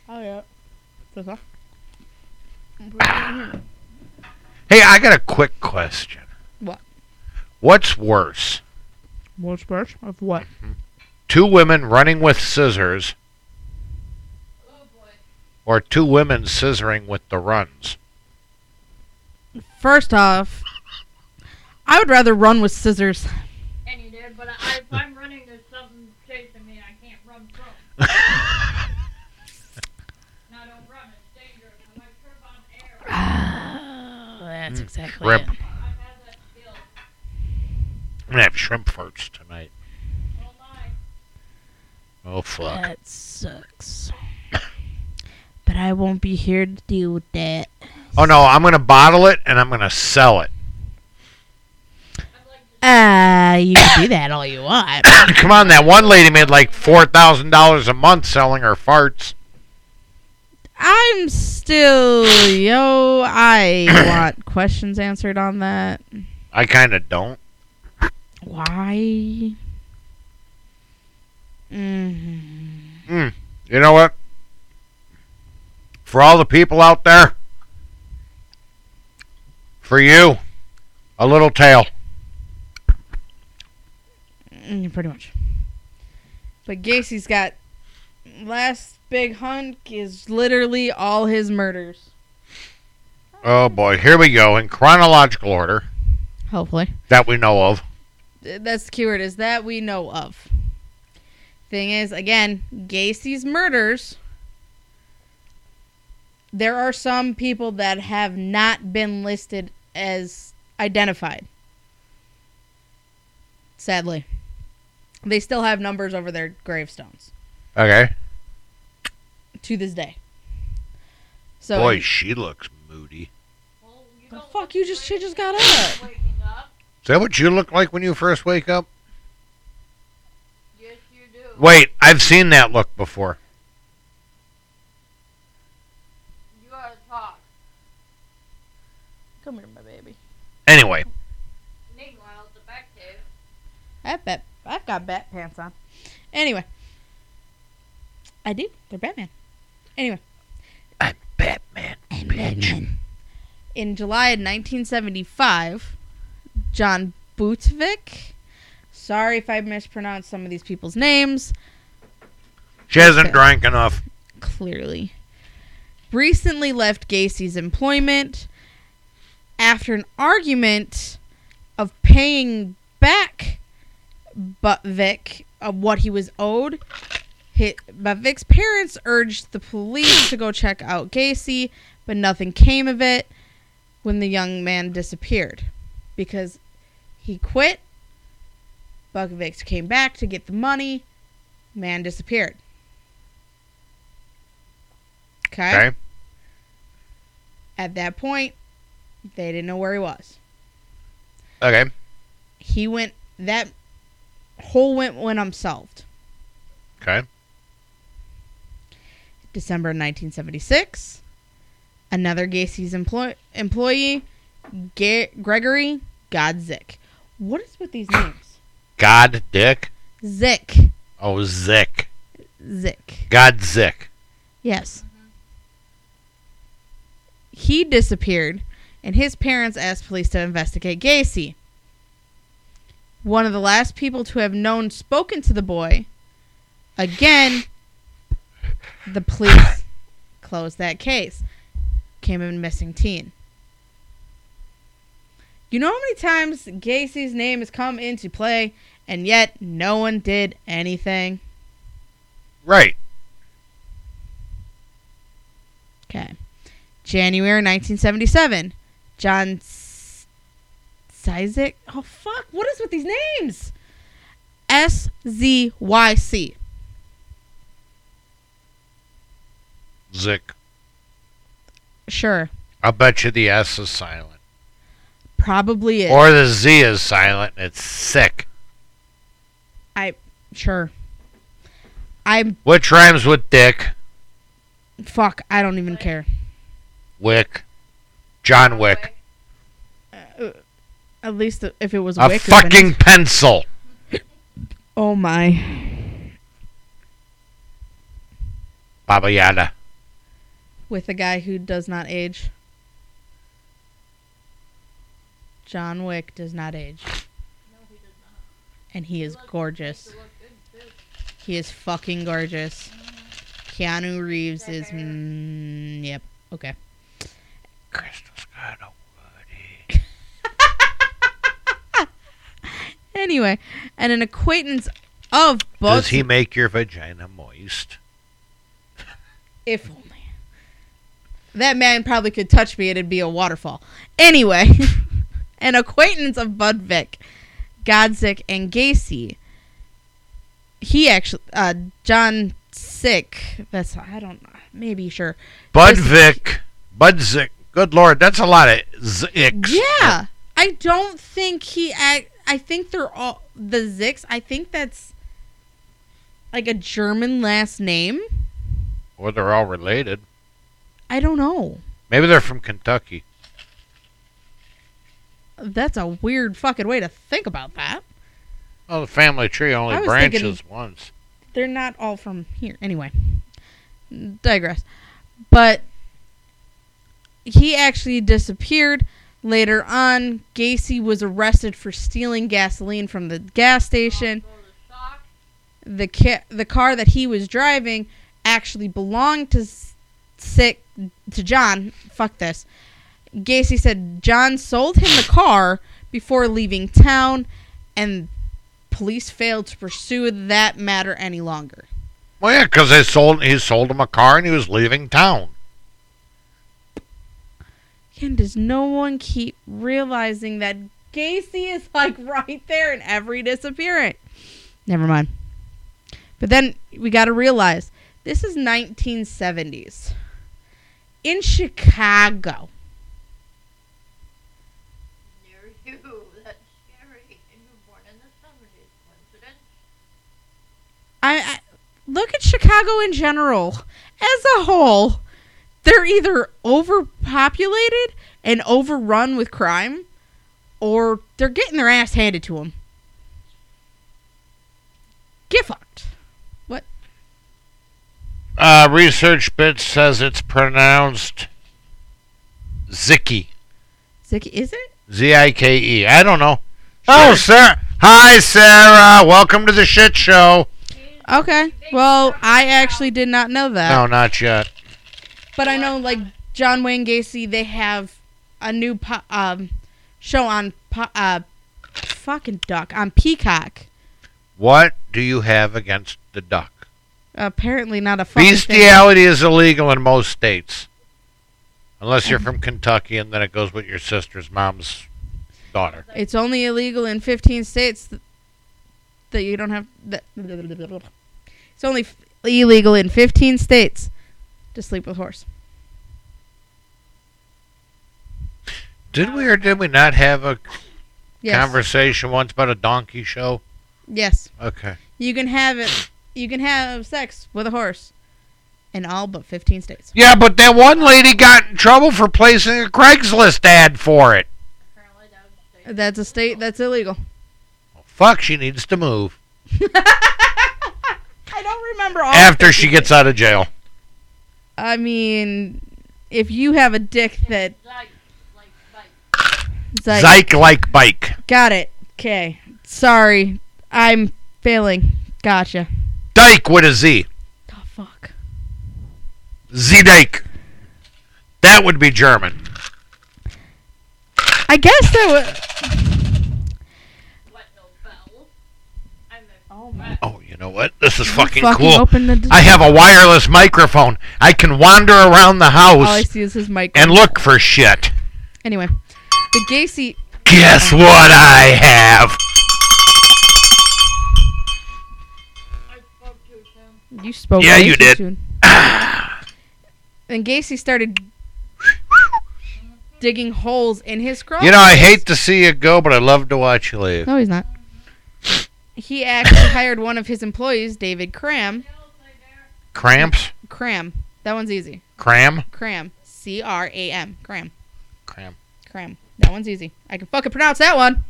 Oh, yeah. This hey, I got a quick question. What? What's worse? What's worse? Of what? Mm-hmm. Two women running with scissors Oh boy. or two women scissoring with the runs? First off, I would rather run with scissors. And you did, but I, if I'm running, there's something chasing me I can't run from. And I don't run, it's dangerous. I might trip on ah, That's mm, exactly shrimp. it. I've had that skill. I'm gonna have shrimp farts tonight. Oh my. Oh fuck. That sucks. But I won't be here to deal with that. Oh no, I'm gonna bottle it and I'm gonna sell it. I'd like to Ah, you can do that all you want. Come on, that one lady made like four thousand dollars a month selling her farts. I'm still, yo, I want questions answered on that. I kind of don't. Why? hmm Mm. You know what? For all the people out there, for you, a little tail. Mm, Pretty much. But Gacy's got last big hunk is literally all his murders. Oh boy, here we go in chronological order Hopefully. that we know of. That's the keyword is that we know of. Thing is, again, Gacy's murders. There are some people that have not been listed as identified. Sadly. They still have numbers over their gravestones Okay. to this day. So Boy, she looks moody. well, you The fuck, you just- she just got up. up. Is that what you look like when you first wake up? Yes, you do. Wait, I've seen that look before. You gotta talk. Come here, my baby. Anyway, Meanwhile, the back cave. I bet I've got bat pants on. Anyway, I do. They're Batman. Anyway, I'm Batman. bitch. in July of 1975, John Butvick. Sorry if I mispronounced some of these people's names. She hasn't Okay. drank enough. Clearly, recently left Gacy's employment after an argument of paying back Butvick of what he was owed. Hit, Butvick's parents urged the police to go check out Gacy, but nothing came of it when the young man disappeared because he quit. Butvick came back to get the money. Man disappeared. Okay. Okay. At that point, they didn't know where he was. Okay. He went that whole went when I'm solved. Okay. December 1976, another Gacy's employ- employee, Ge- Gregory Godzik. What is with these names? God Dick. Zick. Oh, Zick. Zick. God Zick. Yes. He disappeared, and his parents asked police to investigate Gacy. One of the last people to have known spoken to the boy. Again, the police closed that case. Came in missing teen. You know how many times Gacy's name has come into play, and yet no one did anything? Right. Okay. January 1977. John Syzyk. Oh, fuck. What is with these names? S Z Y C. Zick. Sure. I'll bet you the S is silent. Probably is. Or the Z is silent. It's sick. I sure. I'm. Which rhymes with Dick, Fuck. I don't even care. Wick, John Wick. At least if it was A Wick. it fucking pencil. Oh my. Baba Yaga. With a guy who does not age. John Wick does not age. And he is gorgeous. He is fucking gorgeous. Keanu Reeves is. Mm, yep. Okay. Crystal Scott Anyway, and an acquaintance of both. Does he make your vagina moist? If only. that man probably could touch me and it'd be a waterfall. Anyway, an acquaintance of Bud Budvik, Godzik, and Gacy. He actually, uh, John Sick. That's I don't know. Maybe sure. Bud Budvik, Budzik. Good lord, that's a lot of zicks. Yeah, I don't think he. act- I think they're all the Zicks. I think that's like a German last name. Or they're all related. I don't know. Maybe they're from Kentucky. That's a weird fucking way to think about that. Well, the family tree only branches once. They're not all from here. Anyway, digress. But he actually disappeared. Later on, Gacy was arrested for stealing gasoline from the gas station. The ca- the car that he was driving actually belonged to sick to John. Fuck this. Gacy said John sold him the car before leaving town, and police failed to pursue that matter any longer. Well, yeah, because they sold he sold him a car and he was leaving town. And does no one keep realizing that Gacy is like right there in every disappearance? Never mind. But then we got to realize this is 1970s in Chicago. Near you. That's scary. And you were born in the 70s. Coincidence? I, I look at Chicago in general as a whole. They're either overpopulated and overrun with crime, or they're getting their ass handed to them. Get fucked. Uh, research bit says it's pronounced Zicky. Zicky, is it? Z I K E. I don't know. Oh, Sarah. Hi, Sarah. Welcome to the shit show. Okay. Well, I actually did not know that. No, not yet. But I know, like John Wayne Gacy, they have a new po- um show on po- uh fucking duck on Peacock. What do you have against the duck? Apparently, not a fucking thing. Bestiality is illegal in most states. Unless you're from Kentucky and then it goes with your sister's mom's daughter. It's only illegal in 15 states th- that you don't have. That, it's only f- illegal in 15 states to sleep with horse. Did we or did we not have a Yes. conversation once about a donkey show? Yes. Okay. You can have it. You can have sex with a horse in all but 15 states. Yeah, but that one lady got in trouble for placing a Craigslist ad for it. Apparently that was state. That's a state that's illegal. Fuck, she needs to move I don't remember all. after she gets out of jail. I mean, if you have a dick that Like, like, like. like, Zyke like bike. got it. Okay. Sorry. I'm failing. Gotcha. Dyke with a Z. Oh fuck. Z Dyke. That would be German. I guess that was. What no bell? I'm a. Oh. Oh, you know what? This is fucking, fucking cool. I have a wireless microphone. I can wander around the house. All I see is his mic. and look for shit. Anyway, the Gacy. Guess um, what I have? I spoke too soon. You spoke. Yeah, you did. soon. Then Gacy started digging holes in his cross. You know, I hate to see you go, but I love to watch you leave. No, he's not. He actually hired one of his employees, David Cram. Cramps? Cram. That one's easy. Cram? Cram. C R A M. Cram. Cram. Cram. That one's easy. I can fucking pronounce that one.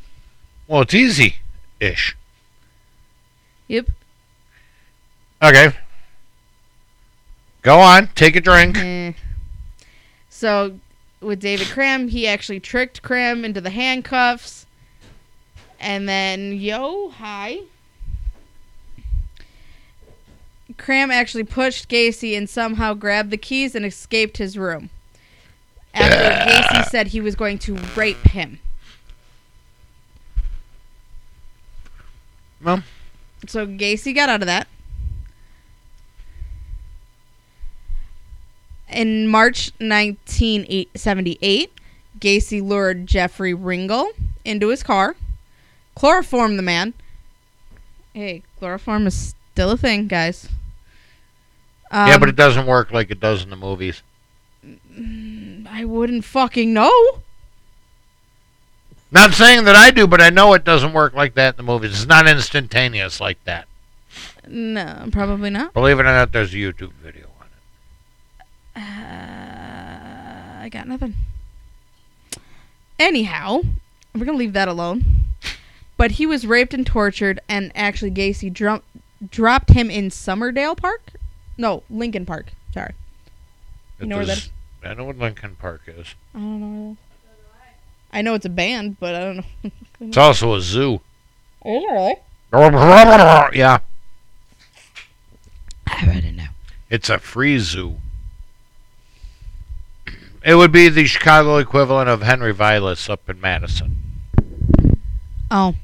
Well, it's easy ish. Yep. Okay. Go on. Take a drink. Eh. So, with David Cram, he actually tricked Cram into the handcuffs. And then, yo, hi. Cram actually pushed Gacy and somehow grabbed the keys and escaped his room. After Gacy said he was going to rape him. Well. So Gacy got out of that. In March 1978, Gacy lured Jeffrey Ringel into his car, chloroformed the man. Hey, chloroform is still a thing, guys. yeah, Um, but it doesn't work like it does in the movies. I wouldn't fucking know. Not saying that I do, but I know it doesn't work like that in the movies. It's not instantaneous like that. No, probably not. Believe it or not, there's a YouTube video on it. Uh, I got nothing. Anyhow, we're gonna leave that alone. But he was raped and tortured, and actually Gacy drum- dropped him in Summerdale Park. No, Lincoln Park. Sorry, You It know where that does- I know what Lincoln Park is. I don't know. Where that is. I know it's a band, but I don't know. It's also a zoo. Is it really? Yeah, I read it now. it's a free zoo. It would be the Chicago equivalent of Henry Vilas up in Madison. Oh,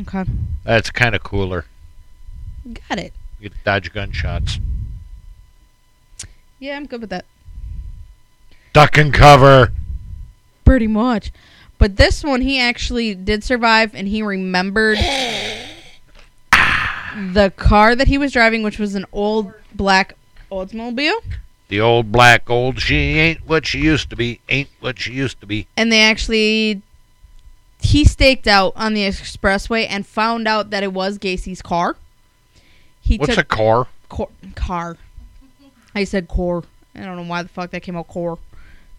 okay, That's kind of cooler. got it. You get dodge gunshots. Yeah, I'm good with that. Duck and cover. Pretty much. But this one, he actually did survive, and he remembered the car that he was driving, which was an old black Oldsmobile. The old black old she ain't what she used to be. Ain't what she used to be. And they actually, he staked out on the expressway and found out that it was Gacy's car. He What's took a car? cor- car. I said core. I don't know why the fuck that came out core.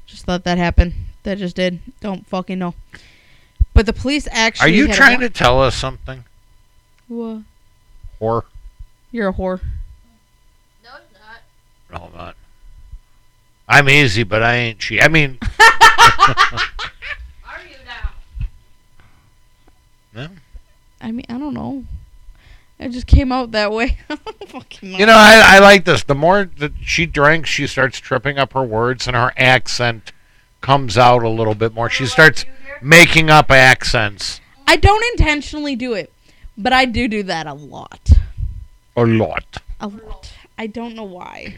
Just let that happen. That just did. Don't fucking know. But the police actually. Are you trying to tell us something? What? Or You're a whore. No, it's not. no, I'm not. I'm easy, but I ain't she. I mean, Are you now? I mean, I don't know. It just came out that way. Fucking you know, I, I like this. The more that she drinks, she starts tripping up her words, and her accent comes out a little bit more. She starts making up accents I don't intentionally do it, but I do do that a lot. a lot. A lot. I don't know why.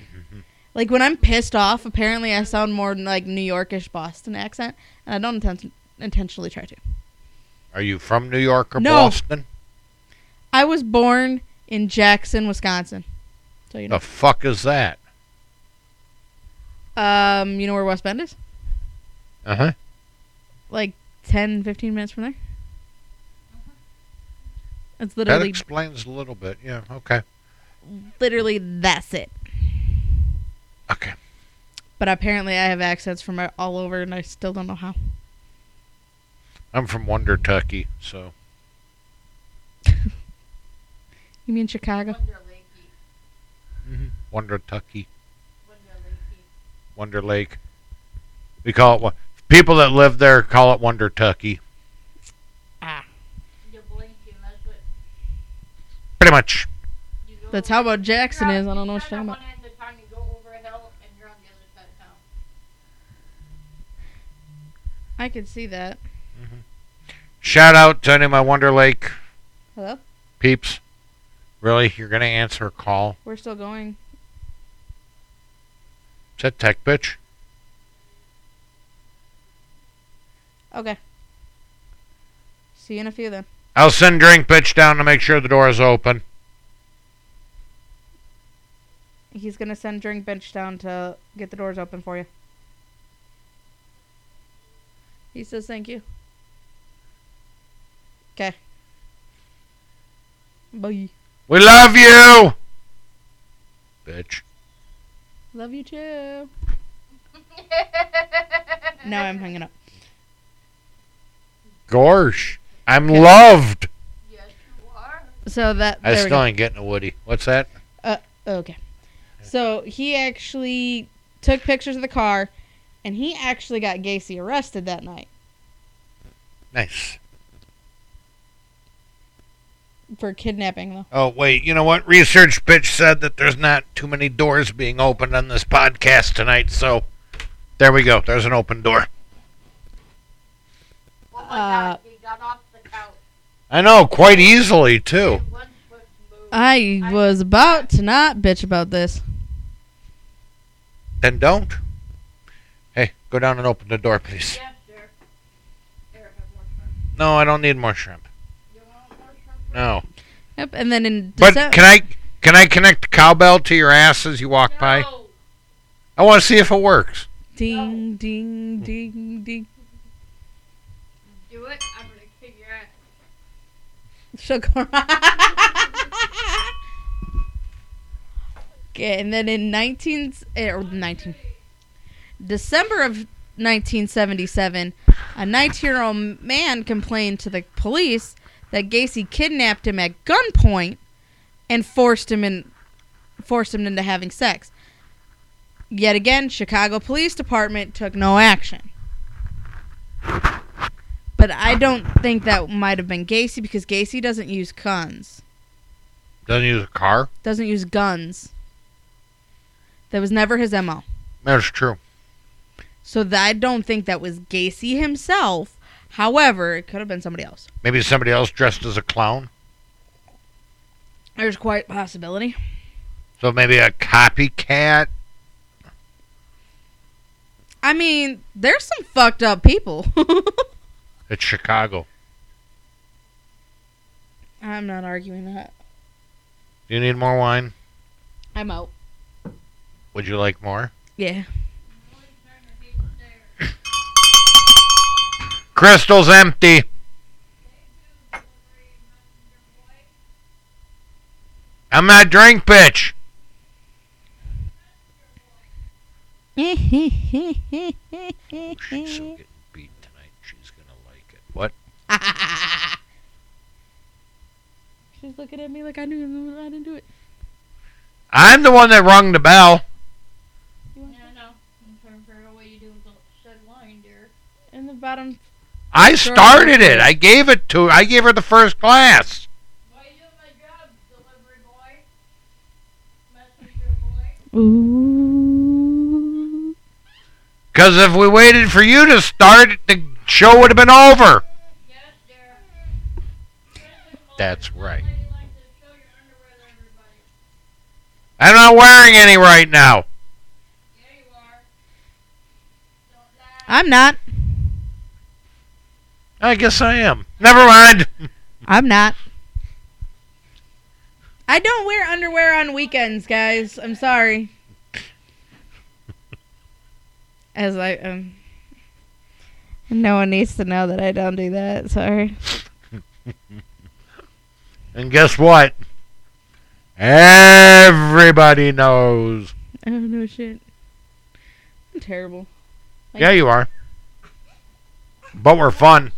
Like when I'm pissed off, apparently I sound more like New Yorkish Boston accent, and I don't inten- intentionally try to. Are you from New York or No. Boston? I was born in Jackson, Wisconsin. So you know. The fuck is that? Um, you know where West Bend is? Uh huh. Like 10, 15 minutes from there. It's That literally, explains a little bit. Yeah. Okay. literally that's it. Okay. But apparently I have accents from all over, and I still don't know how. I'm from Wonder Tucky, so You mean Chicago? Wonder Lakey. Wonder Tucky, Wonder Lakey. Wonder Lake. We call it. wa- People that live there call it Wonder Tucky. Ah. You blink and that's what. Pretty much. That's how about Jackson is. I don't know what you're you're talking about. end of town, you go over a hill, and you're on the other side of town. I could see that. Shout out to any of my Wonder Lake Hello? peeps. Really, you're gonna answer a call? We're still going. Is that Tech Bitch? Okay. See you in a few then. I'll send Drink Bitch down to make sure the door is open. He's gonna send Drink bitch down to get the doors open for you. He says thank you. Okay. Bye. We love you, bitch. Love you too. Now I'm hanging up. Gorsh, I'm Okay. loved. Yes, you are. So that I there we still ain't getting a Woody. What's that? Uh, Okay. So he actually took pictures of the car, and he actually got Gacy arrested that night Nice. For kidnapping, though. Oh wait, you know what? Research bitch said that there's not too many doors being opened on this podcast tonight, so there we go. There's an open door. Oh my Uh, god, he got off the couch. I know, quite easily too. It wasn't supposed to move. I was about to not bitch about this. Then don't. Hey, go down and open the door, please. Yes, sir. There, have more shrimp. No, I don't need more shrimp. You want more shrimp? No. Yep. And then in But can I can I connect the cowbell to your ass as you walk by? I want to see if it works. ding, ding, ding, ding. Do it. I'm gonna kick your ass. She'll go Okay, and then in 19 eh, or 19 December of 1977, a 19-year-old man complained to the police that Gacy kidnapped him at gunpoint and forced him in forced him into having sex. Yet again, Chicago Police Department took no action. But I don't think that might have been Gacy because Gacy doesn't use guns. Doesn't use a car. Doesn't use guns. That was never his MO. That's true. So th- I don't think that was Gacy himself. However, it could have been somebody else. Maybe somebody else dressed as a clown. There's quite a possibility. So maybe a copycat. I mean, there's some fucked up people. It's Chicago. I'm not arguing that. Do you need more wine? I'm out. Would you like more? Yeah. Crystal's empty. I'm not drink bitch. She's so getting beat tonight. She's gonna like it. What? She's looking at me like I knew I didn't do it. I'm the one that rung the bell. Yeah, I know. I'm trying to figure out what you do with the said wine, dear. In the bottom. I Sure. started it. I gave it to. I gave her the first glass. Why you doing my job, delivery boy? Boy? Ooh. Because if we waited for you to start, the show would have been over. Yes. That's right. Lady like to show your underwear to everybody. I'm not wearing any right now. Yeah, you are. Don't lie. I'm not. I guess I am. Never mind. I'm not. I don't wear underwear on weekends, guys. I'm sorry. As I um no one needs to know that I don't do that. Sorry. And guess what? Everybody knows. I don't know shit. I'm terrible. Like- Yeah, you are. But we're fun.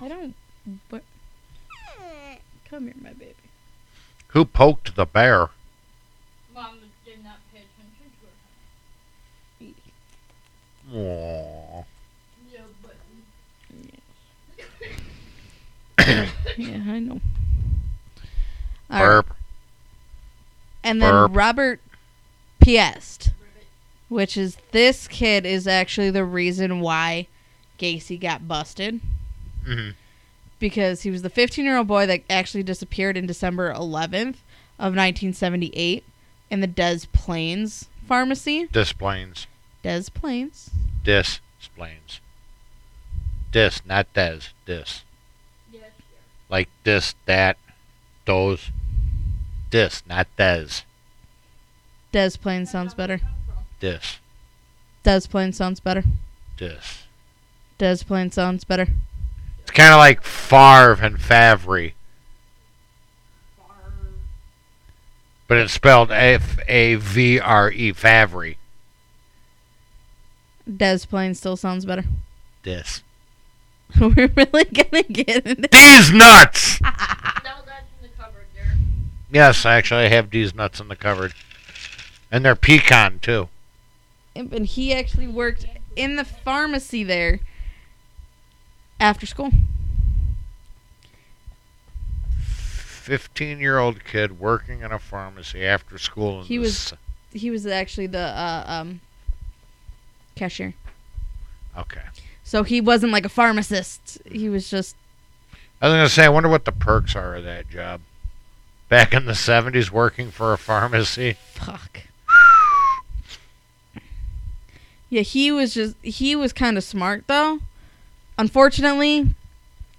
I don't but Come here, my baby. Who poked the bear? Mom did not pay attention to her. Aww. Yeah, but Yeah, I know. All right. Burp. And then Burp. Robert Piest, which is this kid is actually the reason why Gacy got busted hmm because he was the 15 year old boy that actually disappeared in December 11th of 1978 in the Des Plaines pharmacy. Displains. Des Plaines. Displains. Des, not des. Dis. yes. Like this, that, those. Des, not des. Des Plaines sounds better. From. Des Plaines sounds better. Dis. Des Plaines sounds better. It's kind of like Favre and Favre, but it's spelled F A V R E Favre. Des Plaines still sounds better. Dis. We're really gonna get into These nuts! No, that's in the cupboard, dear. Yes, actually, I have these nuts in the cupboard. And they're pecan, too. and he actually worked in the pharmacy there after school. 15 year old kid working in a pharmacy after school. In He was- He was actually the uh, um, cashier, Okay. so he wasn't like a pharmacist. He was just I was going to say, I wonder what the perks are of that job. Back in the 70s, working for a pharmacy. fuck. Yeah, he was just he was kind of smart though. Unfortunately,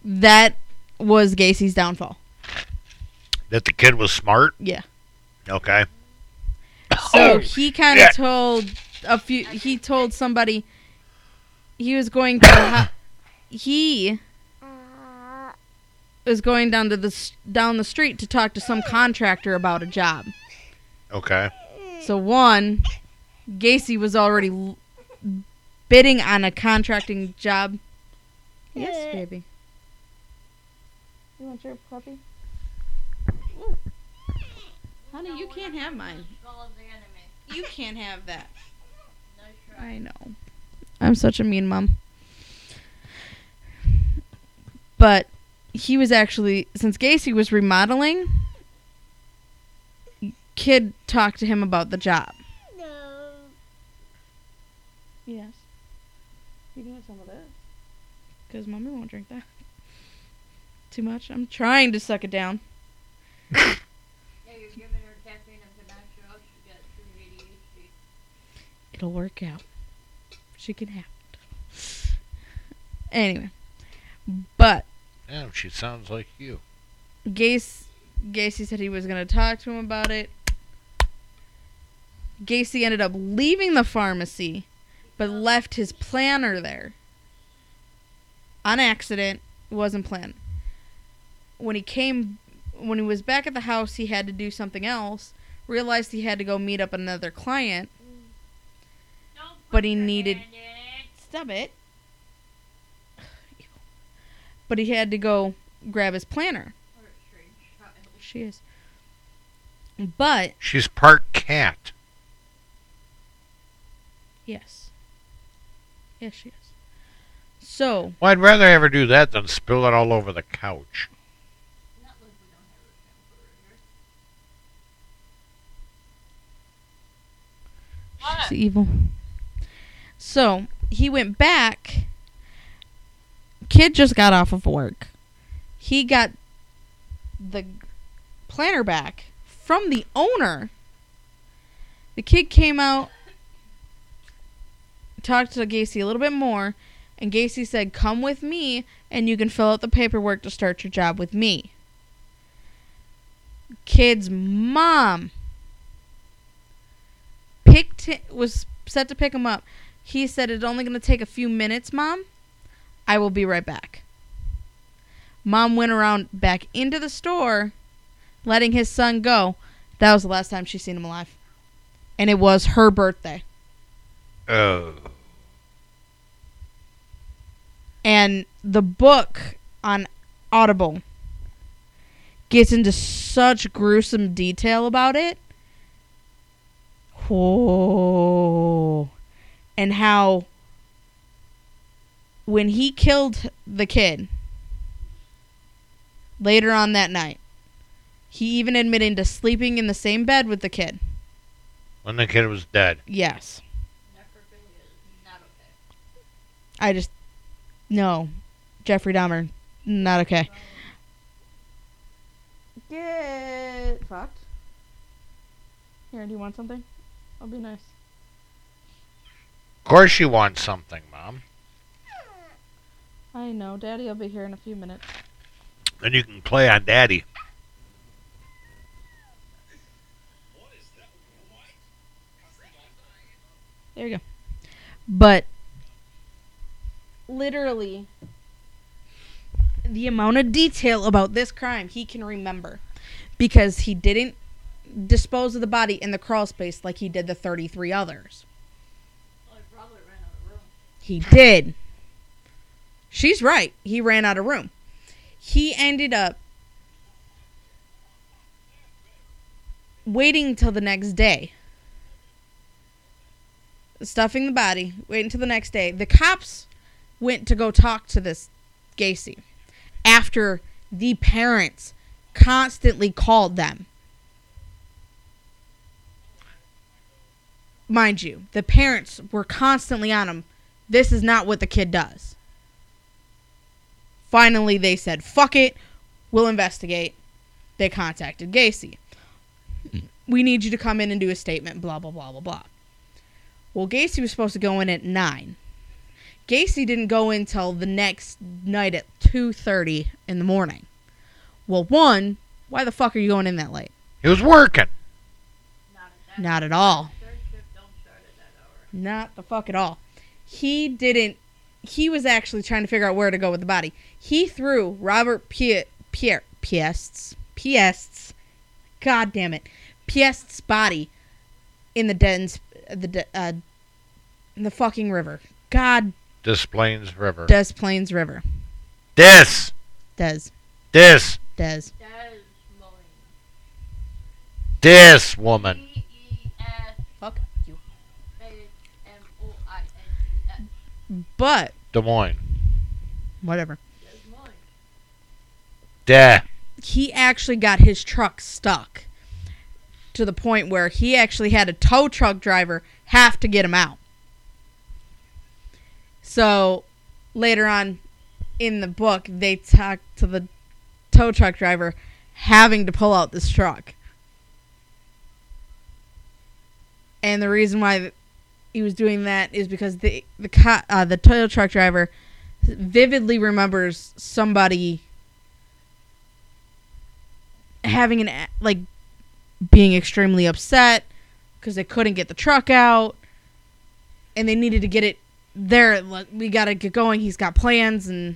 that was Gacy's downfall. That the kid was smart. Yeah. Okay. Oh, so he kind of yeah. told a few. He told somebody he was going to. He was going down to the down the street to talk to some contractor about a job. Okay. So one, Gacy was already bidding on a contracting job. Yes, baby. You want your puppy? Ooh. Honey, you can't have mine. Skull of the enemy. You can't have that. Nice. I know. I'm such a mean mom. But he was actually since Gacy was remodeling, kid talked to him about the job. No. Yes. You can have some of this. Because mommy won't drink that. Too much? I'm trying to suck it down. Yeah, you're giving her caffeine and panache. She got true ADHD. It'll work out. She can have it. Anyway. But Damn, she sounds like you. Gacy, Gacy said he was going to talk to him about it. Gacy ended up leaving the pharmacy, but left his planner there. On accident, wasn't planned. When he came, when he was back at the house, he had to do something else. Realized he had to go meet up another client. But he needed-. Stop it. But he had to go grab his planner. What a strange child. She is. But She's part cat. Yes. Yes, she is. So, Well, I'd rather ever do that than spill it all over the couch. Not like we don't have a temper she's evil. So, he went back. Kid just got off of work. He got the planner back from the owner. The kid came out, talked to Gacy a little bit more, and Gacy said, Come with me and you can fill out the paperwork to start your job with me. Kid's mom picked was set to pick him up. He said it's only going to take a few minutes, mom. I will be right back. Mom went around back into the store, letting his son go. That was the last time she seen him alive. And it was her birthday. Oh. And the book on Audible gets into such gruesome detail about it. Oh. And how when he killed the kid later on that night, he even admitted to sleeping in the same bed with the kid. When the kid was dead. Yes. Necrophilia is not okay. I just no. Jeffrey Dahmer, not okay. Get fucked. Here, do you want something? I'll be nice. Of course you want something, Mom. I know, Daddy. will be here in a few minutes. Then you can play on Daddy. There you go. But literally, the amount of detail about this crime he can remember because he didn't dispose of the body in the crawl space like he did the 33 others. Well, he. He did. She's right. He ran out of room. He ended up waiting till the next day. Stuffing the body, waiting till the next day. The cops went to go talk to this Gacy after the parents constantly called them. Mind you, the parents were constantly on him. This is not what the kid does. Finally, they said, fuck it, we'll investigate. They contacted Gacy. Hmm. We need you to come in and do a statement, blah, blah, blah, blah, blah. Well, Gacy was supposed to go in at nine. Gacy didn't go in till the next night at two thirty in the morning. Well, one, why the fuck are you going in that late? He was working. Not at. Not at all. Third shift don't start at that hour. Not the fuck at all. He didn't. He was actually trying to figure out where to go with the body. He threw Robert Pie, Pierre Piest's Piest's, God damn it, Piest's body in the Dens the uh, in the fucking river. God, Des Plaines River. Des Plaines River. This. Des This. Des. Des Moines. Woman. D-E-S Fuck you. space M-O-I-N-E-S. But Des Moines. whatever. Des Moines. Des. he actually got his truck stuck to the point where he actually had a tow truck driver have to get him out. So later on in the book, they talk to the tow truck driver having to pull out this truck. And the reason why he was doing that is because the the co- uh, the tow truck driver vividly remembers somebody having an like being extremely upset because they couldn't get the truck out and they needed to get it there we got to get going he's got plans and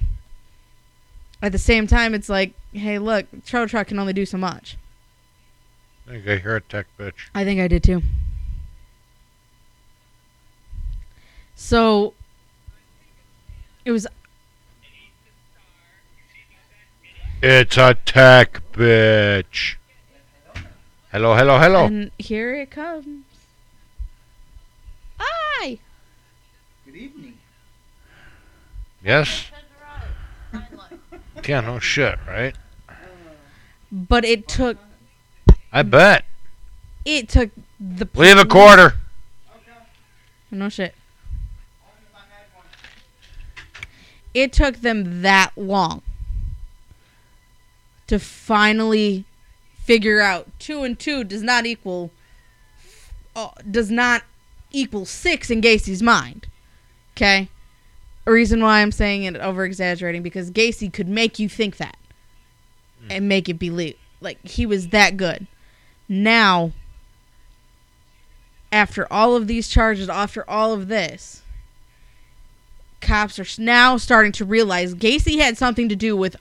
at the same time it's like hey look tow truck can only do so much I think I hear a tech bitch. i think i did too so it was It's a tech bitch. Hello, hello, hello. and here it comes hi Good evening. Yes? Has arrived. Finally. Yeah, no shit, right? but it took I bet. it took the Leave a police- quarter. No shit. It took them that long to finally figure out two and two does not equal uh, does not equal six in Gacy's mind. Okay, a reason why I'm saying it over exaggerating because Gacy could make you think that hmm. and make it believe like he was that good. Now after all of these charges, after all of this, cops are now starting to realize Gacy had something to do with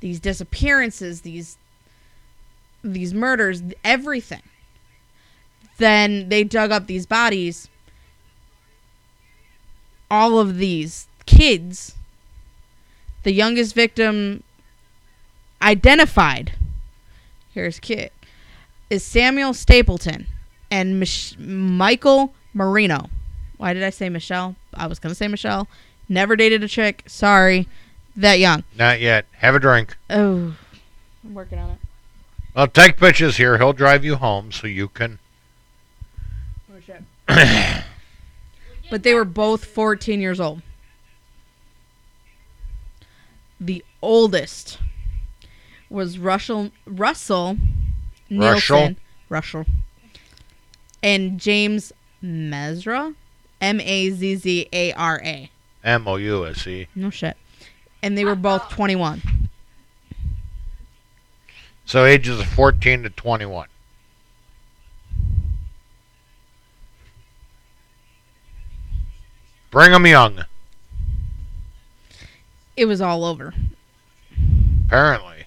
these disappearances, these these murders, everything. Then they dug up these bodies. All of these kids, the youngest victim identified. Here's kid is Samuel Stapleton and Mich- Michael Marino. Why did I say Michelle? I was gonna say Michelle. Never dated a chick. Sorry, that young. Not yet. Have a drink. Oh, I'm working on it. Well, take bitch is here. He'll drive you home so you can. Oh, but they were both 14 years old. The oldest was Russell Russell Russell? Nelson Russell and James Mazra M A Z Z A R A. M O U S E. No shit. And they were both 21. So ages of 14 to 21. Bring 'em young, It was all over. apparently.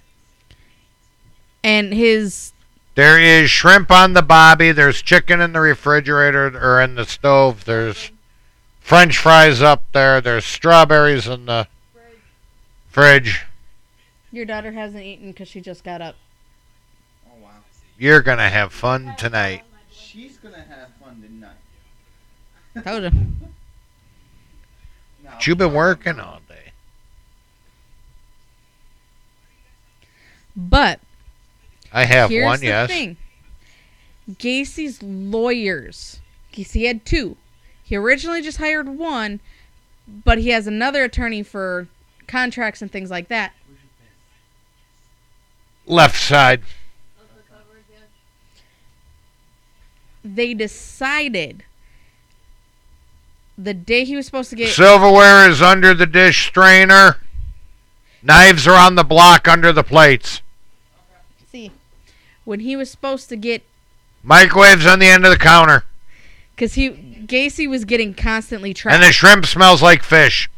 And his There is shrimp on the bobby. There's chicken in the refrigerator or in the stove. There's french fries up there. There's strawberries in the fridge. your daughter hasn't eaten because she just got up. Oh wow. You're going to have fun tonight. She's gonna have fun tonight. Told you. Now, But you've been working all day. But I have Here's one, the yes. thing. Gacy's lawyers. Gacy had two. He originally just hired one, but he has another attorney for contracts and things like that. Left side. Of the coverage, yes. They decided the day he was supposed to get Silverware is under the dish strainer. Knives are on the block under the plates. See when he was supposed to get Microwaves on the end of the counter. because he Gacy was getting constantly trapped. And the shrimp smells like fish.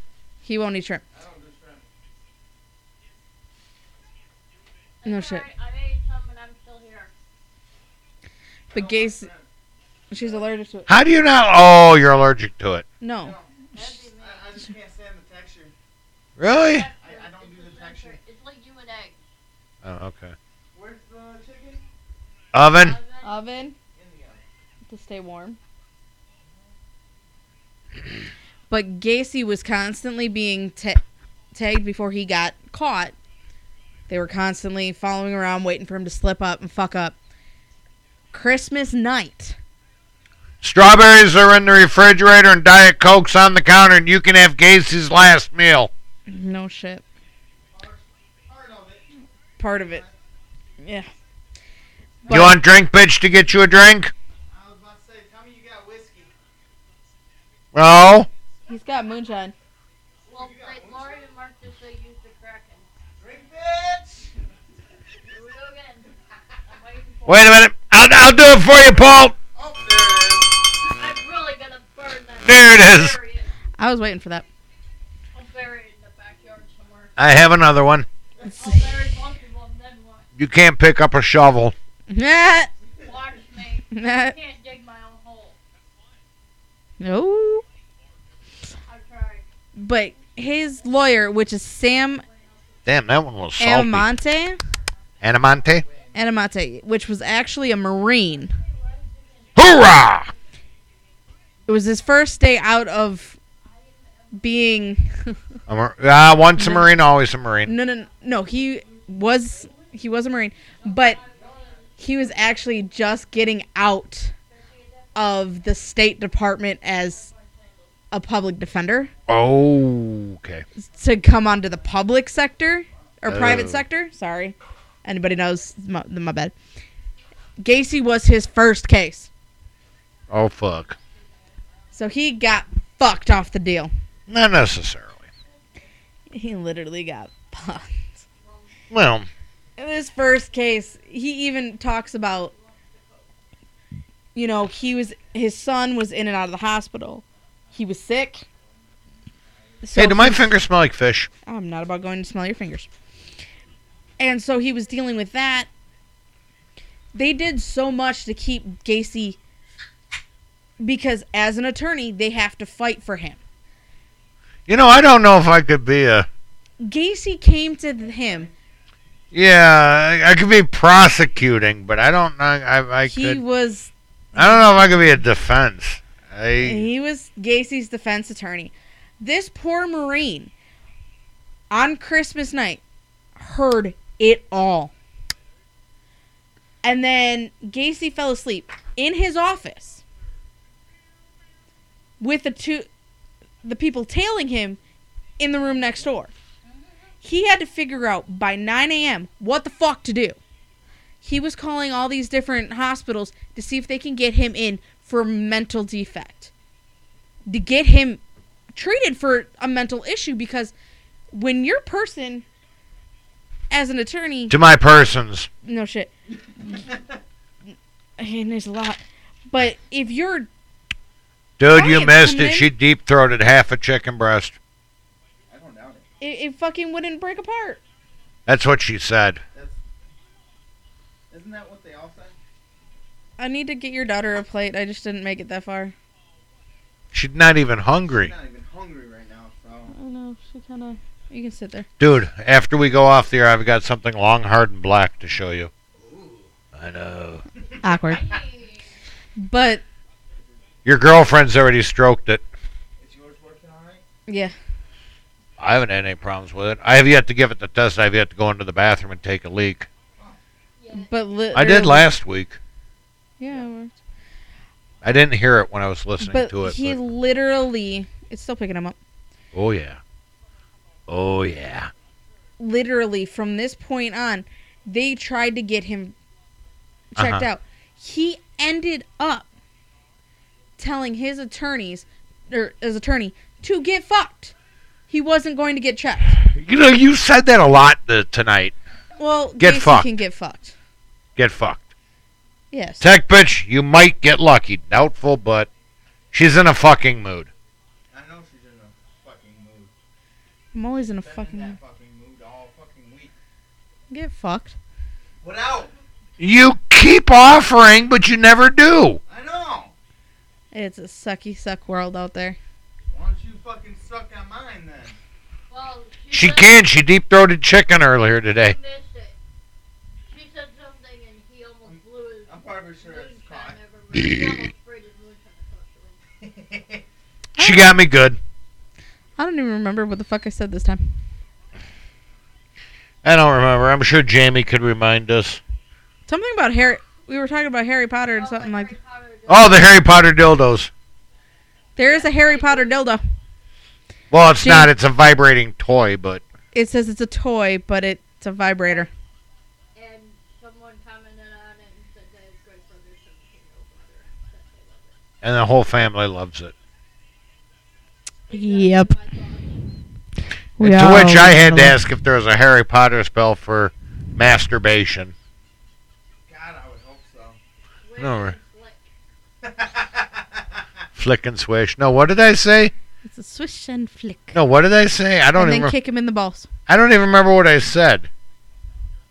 he won't eat shrimp. No shit. Sorry, I made some and I'm still here. But Gacy, she's allergic to it. How do you not? Oh, you're allergic to it. No, That'd be me. I, I just can't stand the texture. Really? I, I don't do the texture. It's like human egg. Oh, okay. Where's the chicken? Oven. oven In the oven. to stay warm. But Gacy was constantly being ta- tagged before he got caught. They were constantly following around, waiting for him to slip up and fuck up. Christmas night. Strawberries are in the refrigerator and Diet Coke's on the counter, and you can have Gacy's last meal. No shit. Part of it. Part of it. Yeah. you want drink bitch to get you a drink? I was about to say, tell me you got whiskey. No. He's got moonshine. Well, they, Lori and Mark just say use the Kraken. Drink bitch! Here we go again. I'm waiting for Wait a minute. I'll, I'll do it for you, Paul. Oh, there it is. I'm really gonna burn that. There it is. Bury. I was waiting for that. I'll bury it in the backyard somewhere. I have another one. I'll bury a bunch of them, then what? You can't pick up a shovel. Nah. Watch me. I can't dig my own hole. No. But his lawyer, which is Sam Damn, that one was salty. Amante, Anamante. Anamante, which was actually a Marine. Hoorah! It was his first day out of being. A mar- uh, once a No. Marine, always a Marine. no, no, no. He was he was a Marine, but he was actually just getting out of the State Department as a public defender Oh, okay. to come onto the public sector or private Oh. sector. Sorry, anybody knows my, my bad. Gacy was his first case, Oh, fuck. so he got fucked off the deal. Not necessarily. He literally got fucked. Well, In his first case, he even talks about, you know, he was his son was in and out of the hospital. He was sick. So hey, do my fingers smell like fish? I'm not about going to smell your fingers. And so he was dealing with that. They did so much to keep Gacy because as an attorney, they have to fight for him. You know, I don't know if I could be a. Gacy came to him. Yeah, I, I could be prosecuting, but I don't know. I, I he could. was I don't know if I could be a defense. I. he was Gacy's defense attorney. This poor Marine on Christmas night heard it all. And then Gacy fell asleep in his office with the two the people tailing him in the room next door. He had to figure out by 9 a.m. what the fuck to do. He was calling all these different hospitals to see if they can get him in for mental defect. To get him treated for a mental issue because when your person as an attorney To my persons. no shit and there's a lot but if you're Dude, you missed it. in- She deep throated half a chicken breast. I don't doubt it. it, it fucking wouldn't break apart That's what she said. That's, Isn't that what they all say? i need to get your daughter a plate i just didn't make it that far She's not even I'm hungry. not even hungry right now, so. i know she kind of you can sit there Dude, after we go off the air, I've got something long, hard, and black to show you. Ooh. I know. awkward but Your girlfriend's already stroked it. Is yours working alright? yeah I haven't had any problems with it. I have yet to give it the test. I have yet to go into the bathroom and take a leak. but li- I did last week. yeah it worked. I didn't hear it when I was listening but to it. he but- literally it's still picking him up oh yeah. Oh yeah. literally from this point on, they tried to get him checked Uh-huh. out. He ended up telling his attorneys or his attorney to get fucked. He wasn't going to get checked. You know, you said that a lot uh, tonight. Well, Get Gacy fucked. can get fucked. Get fucked. Yes. Tech bitch, you might get lucky. Doubtful, but she's in a fucking mood. I know she's in a fucking mood. I'm always in a Been fucking in that fucking mood all fucking week. get fucked. Without. You keep offering, but you never do. I know. It's a sucky suck world out there. Why don't you fucking suck on mine then? Well, She said- can. She deep throated chicken earlier today. He missed it. She said something and he almost blew his I'm probably sure it's caught. everywhere. He almost sprayed his moonshine across the room. She got me good. I don't even remember what the fuck I said this time. I don't remember. I'm sure Jamie could remind us. Something about Harry. We were talking about Harry Potter and Oh, something like. Potter Oh, the Harry Potter dildos. There is a Harry Potter dildo. Well, it's She- not. It's a vibrating toy, but It says it's a toy, but it's a vibrator. And someone commented on it and said that his great brother 17 year old brother said they love it. and the whole family loves it. Yep. We to which I had to ask if there was a Harry Potter spell for masturbation. God, I would hope so. No, flick. Flick and swish. No, what did I say? It's a swish and flick. No, what did I say? I don't and even. then kick him in the balls. I don't even remember what I said.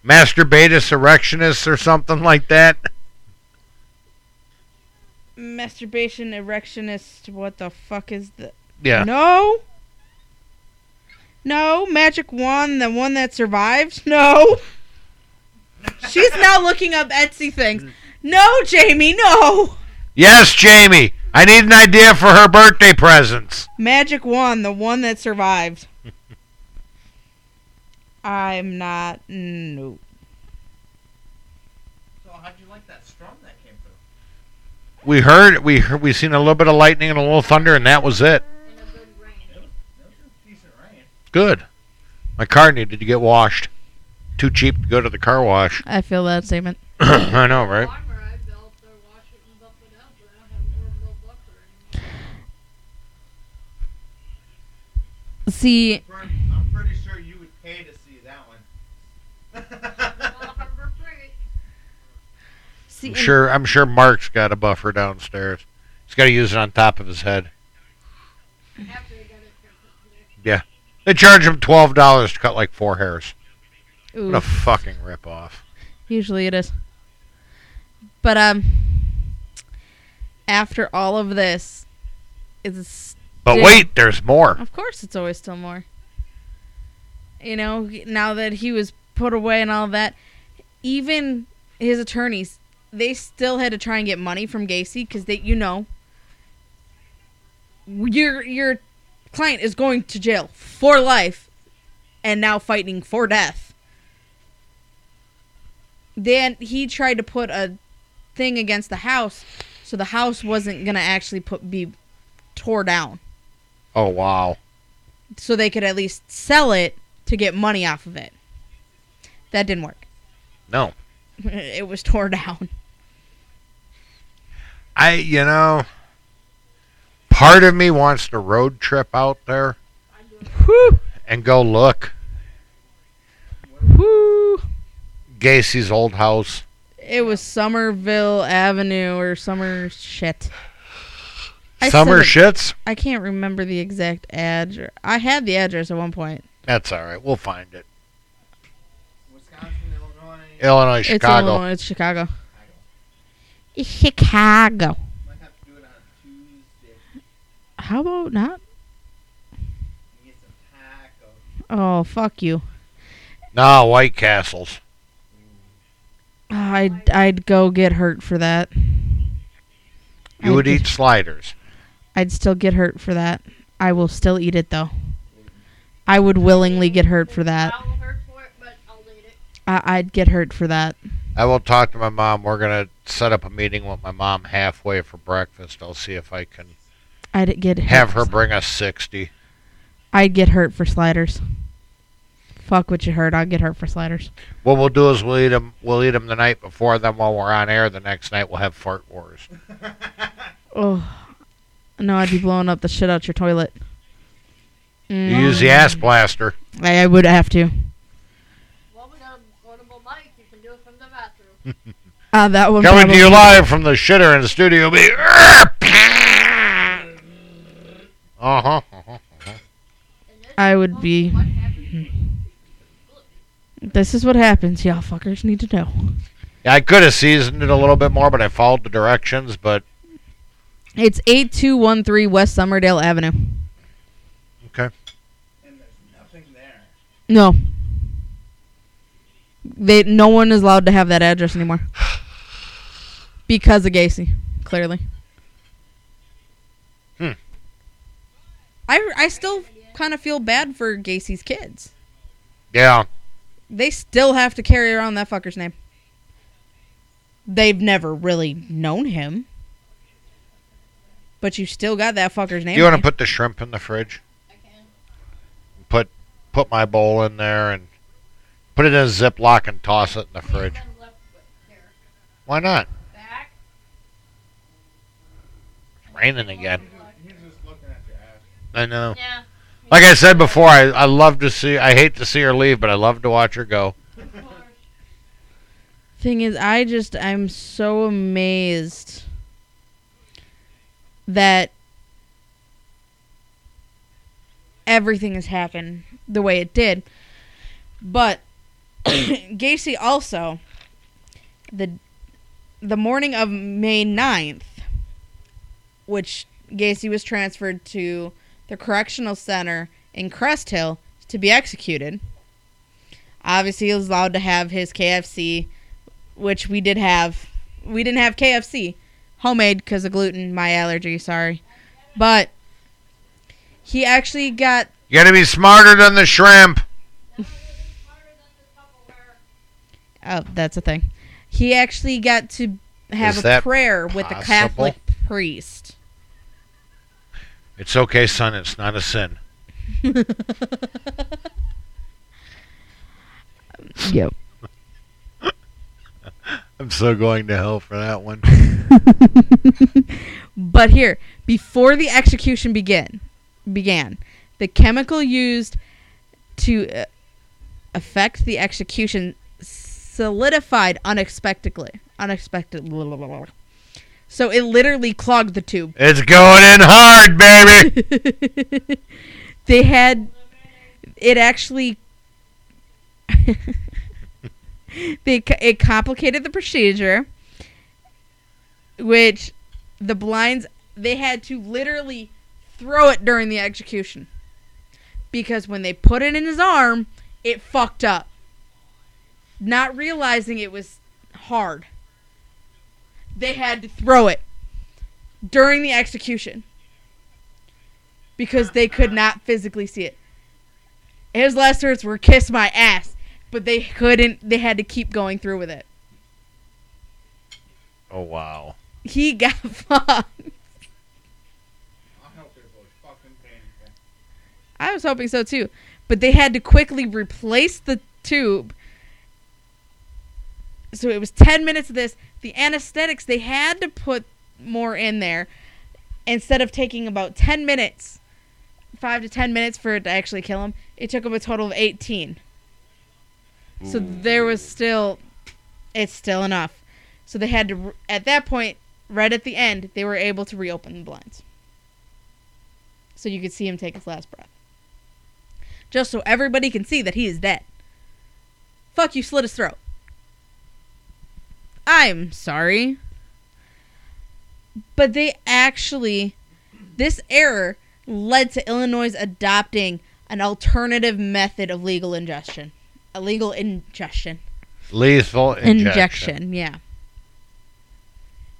Masturbatus erectionist or something like that. Masturbation erectionist. What the fuck is the? Yeah. No. No magic wand. The one that survived. No. She's now looking up Etsy things. No, Jamie. No. Yes, Jamie. I need an idea for her birthday presents. Magic wand. The one that survived. I'm not. No. so how'd you like that storm that came through? We heard we heard, we seen a little bit of lightning and a little thunder, and that was it. And a good rain. It was, it was decent rain. Good. My car needed to get washed. Too cheap to go to the car wash. I feel that statement. I know, right? See, I'm pretty sure you would pay to see that one. Well, Harbor Freight. see. I'm sure I'm sure Mark's got a buffer downstairs. He's got to use it on top of his head. Yeah, they got it fixed today. They charge him twelve dollars to cut like four hairs. Ooh. What a fucking ripoff. Usually it is. But um after all of this it's But wait, there's more. of course it's always still more. You know, now that he was put away and all that, even his attorneys, they still had to try and get money from Gacy cuz they you know your your client is going to jail for life and now fighting for death. Then he tried to put a thing against the house so the house wasn't going to actually put be tore down Oh wow. so they could at least sell it to get money off of it. That didn't work. No. It was tore down. I you know part of me wants to road trip out there and go look. Whew. Gacy's old house. It was Somerville Avenue or Summer shit. I Summer said it- shits? I can't remember the exact address. I had the address at one point. That's all right. We'll find it. Wisconsin, Illinois. Illinois, It's Chicago. Illinois. It's Chicago. It's Chicago. Might have to do it on Tuesday. How about not? Get some tacos. Oh, fuck you. Nah, White Castles. I'd I'd go get hurt for that. You I'd would get- eat sliders. I'd still get hurt for that. I will still eat it though. I would willingly get hurt for that. I'll hurt for it, but I'll eat it. I, I'd get hurt for that. I will talk to my mom. We're gonna set up a meeting with my mom halfway for breakfast. I'll see if I can I'd get hurt have her sli- bring us sixty. I'd get hurt for sliders. Fuck what you heard. I'll get hurt for sliders. What we'll do is we'll eat them. We'll eat them the night before. Then while we're on air, the next night we'll have fart wars. Oh, No, I'd be blowing up the shit out your toilet. You Mm, use the ass blaster. I, I would have to. Well, we got a portable mic. You can do it from the bathroom. Uh, that one. Coming to probably- you live from the shitter in the studio. Be uh huh. And this I would be- What happens This is what happens. Y'all fuckers need to know. Yeah, I could have seasoned it a little bit more, but I followed the directions. But It's 8213 West Summerdale Avenue. okay, And there's nothing there. No. They no one is allowed to have that address anymore. Because of Gacy, clearly. Hmm. I I still kind of feel bad for Gacy's kids. yeah, They still have to carry around that fucker's name. They've never really known him. But you still got that fucker's name. you want to put the shrimp in the fridge? I can. Put put my bowl in there and put it in a Ziploc and toss it in the fridge. Nothing left but here. Why not? Back. It's raining again. He's just looking at your ass. I know. Yeah. Like I said before, I, I love to see. I hate to see her leave, but I love to watch her go. Thing is, I just I'm so amazed that everything has happened the way it did. But Gacy also the the morning of May 9th, which Gacy was transferred to the correctional center in Crest Hill to be executed. Obviously, he was allowed to have his KFC, which we did have. We didn't have KFC, homemade because of gluten, my allergy. Sorry, but he actually got. You gotta be smarter than the shrimp. Oh, that's a thing. He actually got to have Is a that prayer with the possible? Catholic priest. It's okay, son. It's not a sin. yep. I'm so going to hell for that one. but here, before the execution begin, began, the chemical used to uh, affect the execution solidified unexpectedly. Unexpected. blah, blah, blah, blah. So it literally clogged the tube. It's going in hard, baby. they had it actually they it complicated the procedure which the blinds they had to literally throw it during the execution. Because when they put it in his arm it fucked up. Not realizing it was hard. They had to throw it during the execution. Because they could not physically see it. His last words were "kiss my ass," but they couldn't. They had to keep going through with it. Oh wow. He got fucked. I hope there's a fucking. I was hoping so too, but they had to quickly replace the tube. So it was ten minutes of this. The anesthetics they had to put more in there instead of taking about ten minutes, five to ten minutes for it to actually kill him. It took him a total of eighteen. So there was still, it's still enough. So they had to, at that point, right at the end, they were able to reopen the blinds. So you could see him take his last breath. Just so everybody can see that he is dead. Fuck you, slit his throat. I'm sorry. But they actually, this error led to Illinois adopting an alternative method of legal ingestion. A legal ingestion. Lethal injection. Injection, yeah.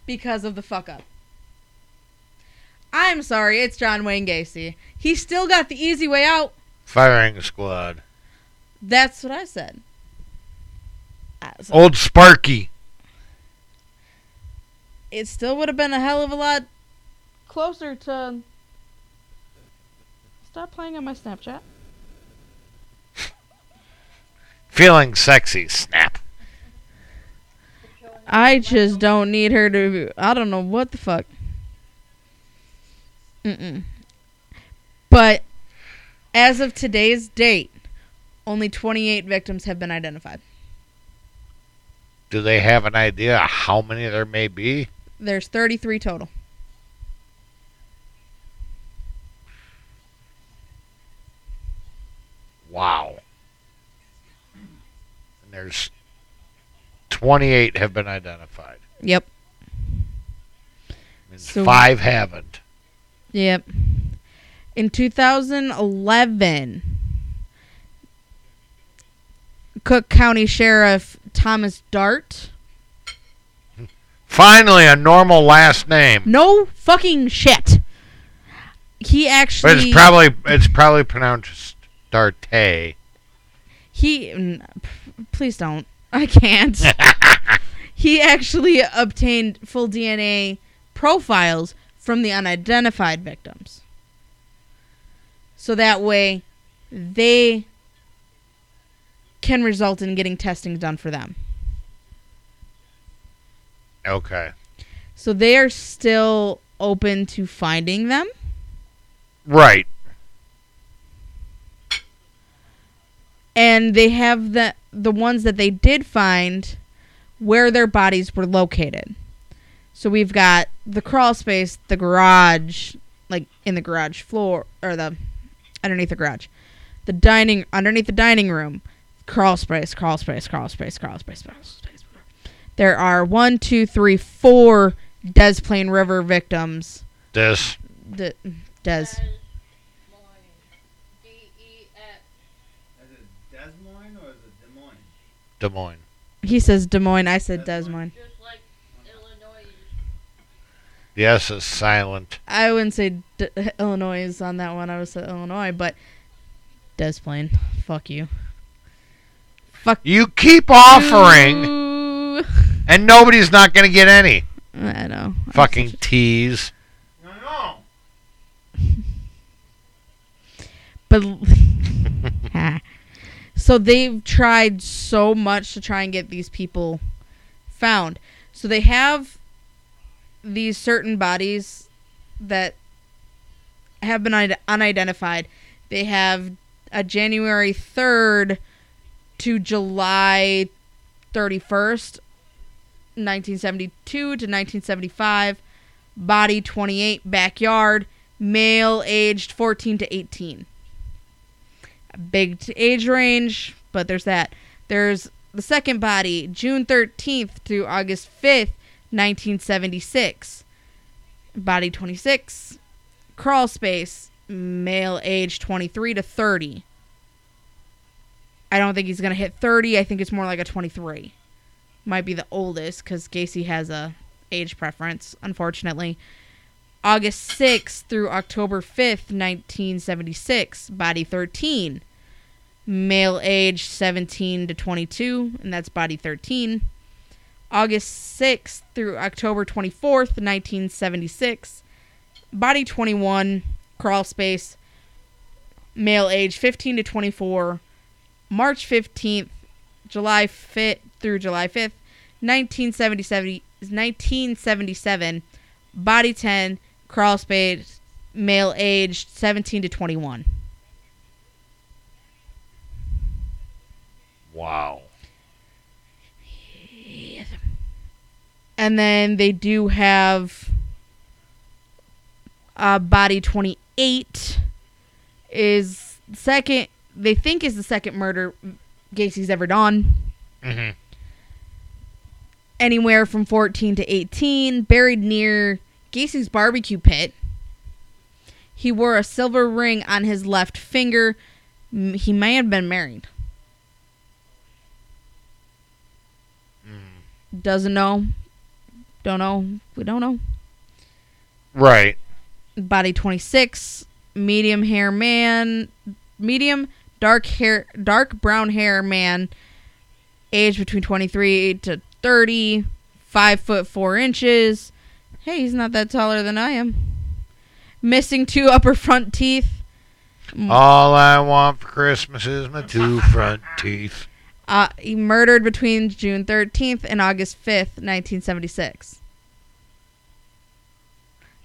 Because of the fuck up. I'm sorry, it's John Wayne Gacy. He still got the easy way out. Firing squad. That's what I said. I Old Sparky. It still would have been a hell of a lot closer to. Stop playing on my Snapchat. Feeling sexy. Snap. I just don't need her to. I don't know what the fuck. Mm-mm. But as of today's date, only 28 victims have been identified. Do they have an idea how many there may be? There's 33 total. Wow. There's 28 have been identified. Yep. So- five haven't. Yep. In 2011, Cook County Sheriff Thomas Dart. Finally, a normal last name. No fucking shit. He But actually. it's probably it's probably pronounced Darte. He. Please don't. I can't. he actually obtained full DNA profiles from the unidentified victims. So that way they can result in getting testing done for them. okay. So they are still open to finding them. Right. And they have the the ones that they did find where their bodies were located. So we've got the crawl space, the garage, like in the garage floor or the underneath the garage. The dining underneath the dining room. Crawl space, crawl space, crawl space, crawl space, crawl space. There are one, two, three, four Des Plaines River victims. This. D- Des. Des Moines. D-E-S. Is it Des Moines or is it Des Moines? Des Moines. He says Des Moines. I said Des Des Moines. Moines. Just like Illinois. The S is silent. I wouldn't say D- Illinois is on that one. I would say Illinois, but Des Plaines. Fuck you. Fuck. You keep offering, you. and nobody's not going to get any. I know. Fucking a- tease. No, no. But Ha. So they've tried so much to try and get these people found. So they have these certain bodies that have been ide- unidentified. They have a January 3rd to July 31st, 1972 to 1975. Body 28, backyard, male aged 14 to 18 big age range, but there's that. There's the second body, June 13th through August 5th, 1976. Body 26. Crawl space, male age 23 to 30. I don't think he's going to hit 30. I think it's more like a 23. Might be the oldest because Gacy has a age preference, unfortunately. August 6th through October 5th, 1976. Body 13 male age 17 to 22, and that's body 13. August 6th through October 24th, 1976, body 21, crawl space, male age 15 to 24, March 15th, July 5th through July 5th, 1977, 1977, body 10, crawl space, male age 17 to 21. Wow. And then they do have uh, body 28 is second they think is the second murder Gacy's ever done. hmm Anywhere from 14 to 18, buried near Gacy's barbecue pit. He wore a silver ring on his left finger. He may have been married. Doesn't know. Don't know. We don't know. Right. body 26 medium hair man medium dark hair dark brown hair man age between 23 to 30 five foot four inches hey he's not that taller than i am missing two upper front teeth All I want for Christmas is my two front teeth. Uh, he murdered between june 13th and august 5th 1976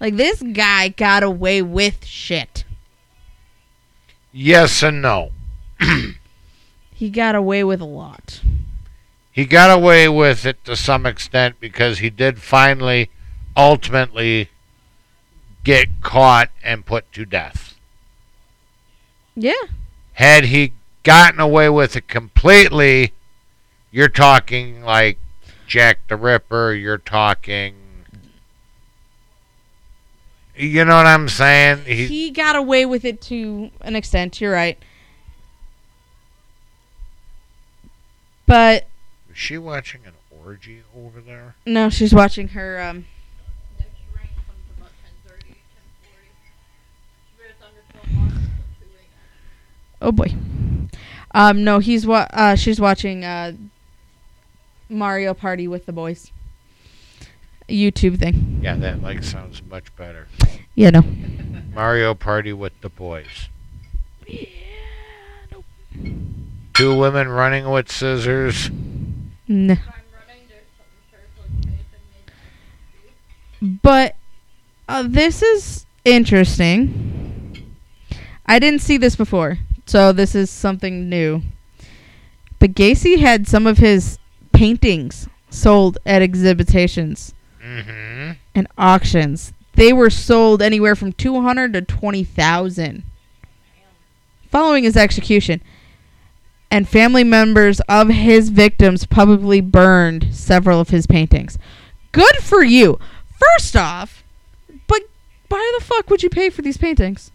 Like this guy got away with shit. Yes and no. He got away with a lot. He got away with it to some extent because he did finally, ultimately, get caught and put to death. Yeah. Had he gotten away with it completely, you're talking like Jack the Ripper, you're talking. You know what I'm saying? He, he got away with it to an extent. You're right. But is she watching an orgy over there? no, she's watching her. Um, oh boy. Um, no, he's wa- uh, she's watching uh, Mario Party with the boys. YouTube thing. Yeah, that like sounds much better. Yeah, no. Mario Party with the boys. Yeah, nope. Two women running with scissors. Nah. If I'm running, there's something circling facing me. But uh, this is interesting. I didn't see this before, so this is something new. But Gacy had some of his paintings sold at exhibitations Mm-hmm. and auctions. They were sold anywhere from 200 to 20,000 following his execution. And family members of his victims publicly burned several of his paintings. Good for you. First off, but why the fuck would you pay for these paintings?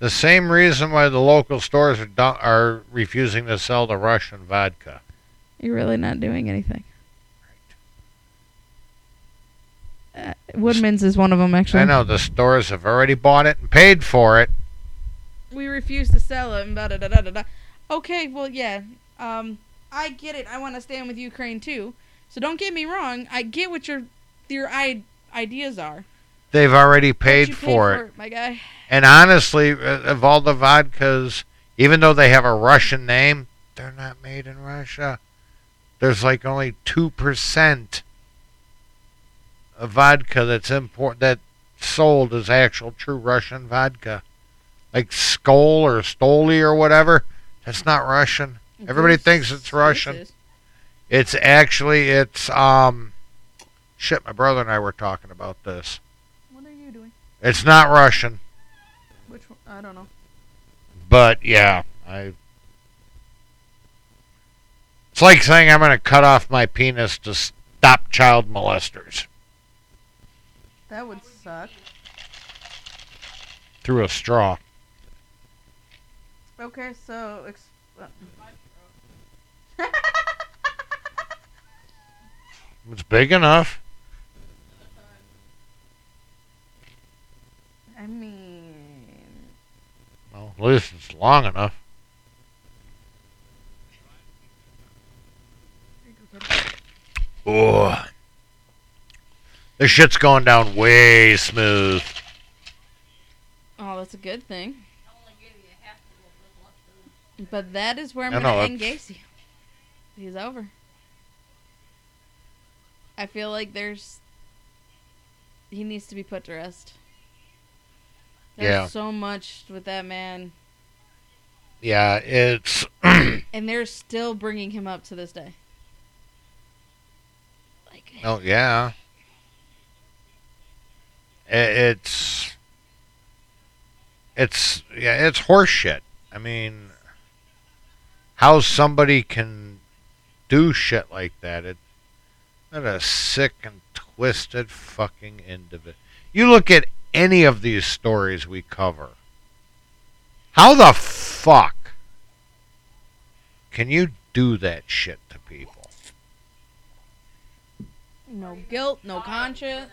The same reason why the local stores are, are refusing to sell the Russian vodka. You're really not doing anything. Uh, Woodman's is one of them, actually. I know the stores have already bought it and paid for it. we refuse to sell it and da da da da da. da. Okay, well yeah. Um I get it. I want to stand with Ukraine too. So don't get me wrong. I get what your your I- ideas are. They've already paid you for it. my guy. And honestly, uh, of all the vodkas, even though they have a Russian name, they're not made in Russia. There's like only two percent of vodka that's import that sold as actual true Russian vodka, like Skol or Stoli or whatever. That's not Russian. Everybody thinks it's Russian. It's actually it's um, shit. My brother and I were talking about this. What are you doing? It's not Russian. Which one? I don't know. But yeah, I. It's like saying I'm going to cut off my penis to stop child molesters That would suck. through a straw. Okay, so ex- It's big enough. Mean, Well, at least it's long enough. Oh, this shit's going down way smooth. oh, that's a good thing. I only give you half of what was left. But that is where I'm gonna know, end Gacy. He's over. I feel like there's he needs to be put to rest. There's Yeah. so much with that man, Yeah, it's and they're still bringing him up to this day. Like, oh yeah. It's it's yeah, it's horseshit. I mean, how somebody can do shit like that? It what a sick and twisted fucking individual. You look at any of these stories we cover. How the fuck can you do that shit to people? no guilt, no conscience.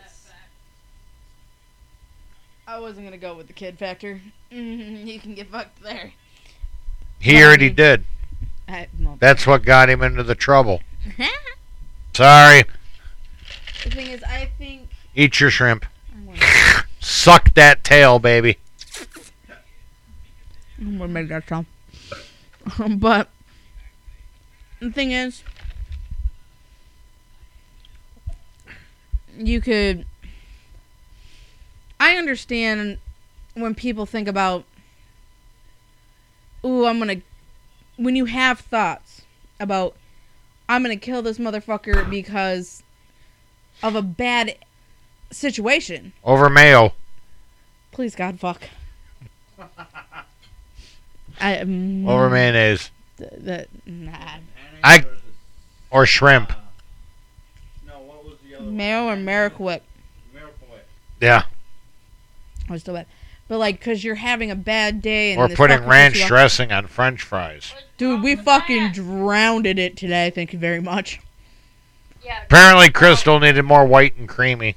I wasn't gonna go with the kid factor. Mm-hmm, you can get fucked there. He Well, already mean- did. I, well, That's what got him into the trouble. Sorry. The thing is, I think Eat your shrimp. Suck that tail, baby. I'm gonna make that sound. but the thing is, you could I understand when people think about, ooh, I'm gonna. When you have thoughts about, I'm gonna kill this motherfucker because of a bad situation. Over Mayo. Please God, fuck. I, um, Over mayonnaise. th- that nah. I- Or shrimp. Uh, no, what was the other one? Mayo or Miracle Miracle Whip. Yeah. was still bad. But like, cause you're having a bad day and Or this putting ranch dressing on french fries. Dude, we fucking that? drowned in it today. Thank you very much. Yeah. Apparently, Crystal needed more white and creamy.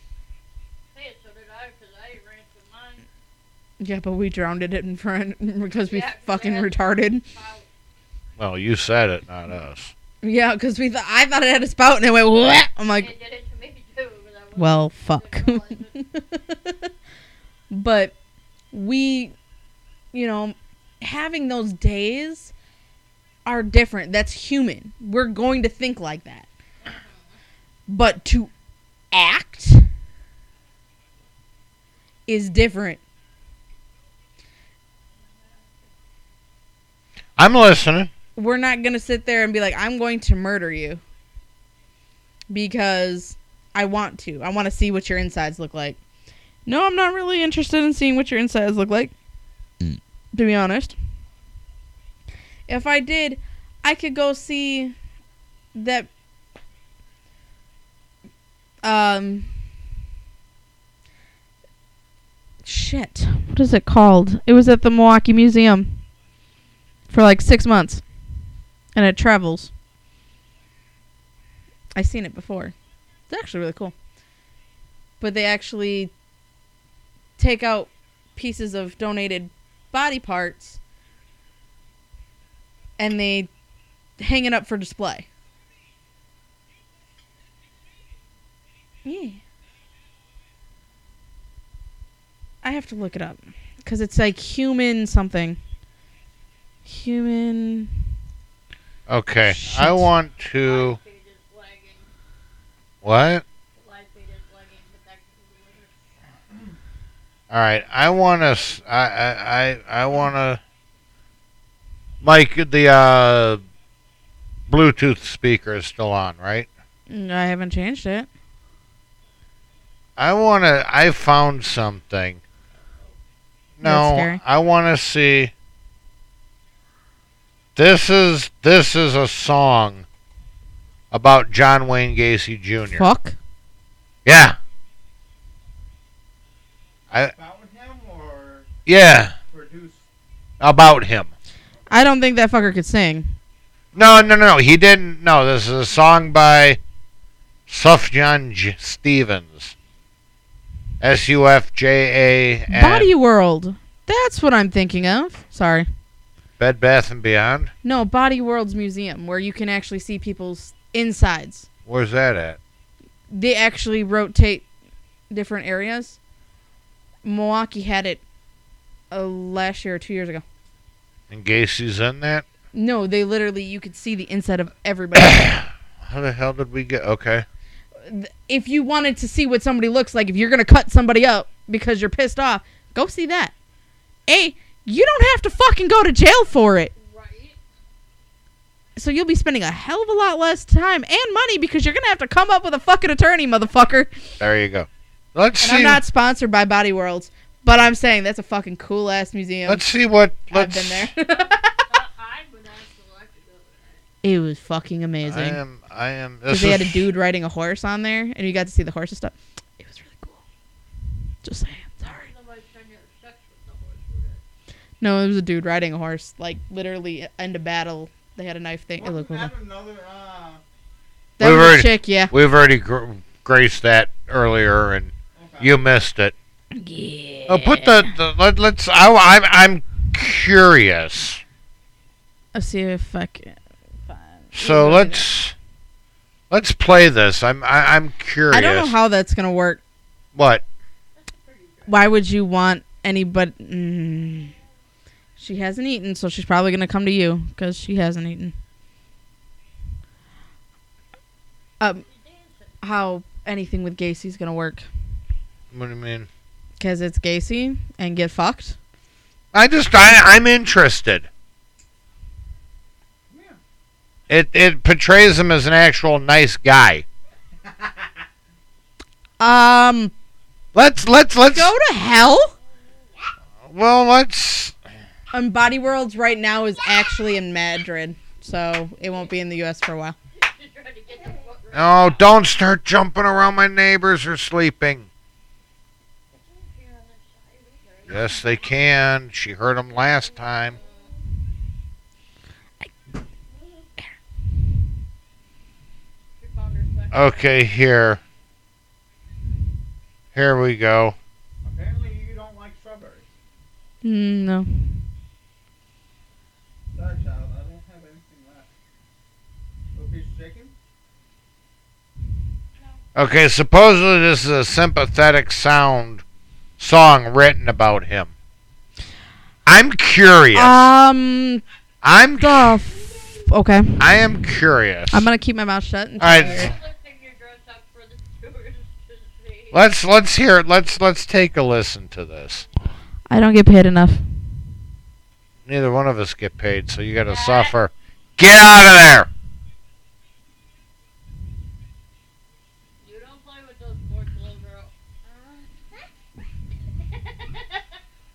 Hey, so did I, 'cause I ate ranch with mine. Yeah, but we drowned it in front because we Yeah, 'cause fucking it had retarded. Well, you said it, not us. Yeah, because we th- I thought it had a spout and it went. Wah! I'm like, It did it to me too. but I wasn't- well, fuck. didn't realize it. but we, you know, having those days are different. That's human. We're going to think like that. But to act is different. I'm listening. We're not going to sit there and be like, I'm going to murder you because I want to. I want to see what your insides look like. No, I'm not really interested in seeing what your insides look like. Mm. To be honest. If I did, I could go see that um shit. What is it called? It was at the Milwaukee Museum for like 6 months. And it travels. I've seen it before. It's actually really cool. But they actually take out pieces of donated body parts and they hang it up for display. Yeah. I have to look it up because it's like human something. Human. Okay. Shit. I want to. Live feed is lagging. What? Live feed is lagging, but that could be later. All right. I want to. I I I, I want to. Mike, the uh, Bluetooth speaker is still on, right? Mm, I haven't changed it. I want to. I found something. No. I want to see. This is this is a song about John Wayne Gacy Jr. Fuck. Yeah, I, About him or yeah, produced? about him. I don't think that fucker could sing. No, no, no, he didn't. No, this is a song by Sufjan J- Stevens. S U F J A N. Body World. That's what I'm thinking of. Sorry. Bed Bath and Beyond. No, Body World's museum where you can actually see people's insides. Where's that at? They actually rotate different areas. Milwaukee had it uh, last year or two years ago. And Gacy's in that. No, they literally you could see the inside of everybody. How the hell did we get? Okay. if you wanted to see what somebody looks like, if you're gonna cut somebody up because you're pissed off, go see that. A, you don't have to fucking go to jail for it. Right. So you'll be spending a hell of a lot less time and money because you're gonna have to come up with a fucking attorney, motherfucker. There you go. Let's And see. I'm not sponsored by Body Worlds, but I'm saying that's a fucking cool ass museum. Let's see what. I've Let's, been there. I would actually like to go there. it was fucking amazing. I am. I am. Because they had a dude riding a horse on there, and you got to see the horses and stuff. It was really cool. Just saying. Sorry. Nobody's trying to have sex with the horse, would it? No, it was a dude riding a horse, like literally end of battle. They had a knife thing. It Wasn't looked that another? Uh, That We've was already- a chick, yeah. We've already gr- graced that earlier, and okay. you missed it. Yeah. Oh, put the, the let, let's. I, I'm I'm curious. Let's see if I can. Find. So let's let's play this. I'm I, I'm curious. I don't know how that's gonna work. what. Why would you want anybody? Mm, she hasn't eaten, so she's probably gonna come to you because she hasn't eaten. Um, how anything with Gacy's gonna work? What do you mean? Because it's Gacy and get fucked. I just I, I'm interested. Yeah. It it portrays him as an actual nice guy. Um, Let's let's let's go to hell. well let's Um, Body Worlds right now is actually in Madrid, so it won't be in the U.S. for a while. Trying to get the foot right. oh don't start jumping around my neighbors are sleeping. Here on this side, we got it. Yes, they can. She heard them last time. She found her second. Okay, here. Here we go. Apparently you don't like strawberries. Mm, no. Sorry, child. I don't have anything left. Little piece of chicken? Okay, supposedly this is a sympathetic sound song written about him. I'm curious. Um, I'm the f- okay. I am curious. I'm gonna keep my mouth shut. Until All right. I hear it. Lifting your dress up for the tourists to see. Let's let's hear it. Let's let's take a listen to this. I don't get paid enough. Neither one of us get paid, so you got to suffer. Get out of there. You don't play with those sports, little girl.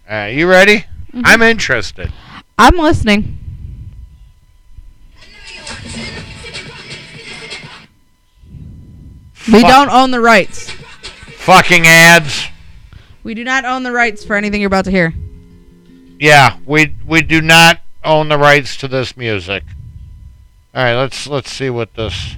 Right, you ready? Mhm. I'm interested. I'm listening. We Fuck- don't own the rights. fucking ads. We do not own the rights for anything you're about to hear. Yeah, we we do not own the rights to this music. All right, let's let's see what this.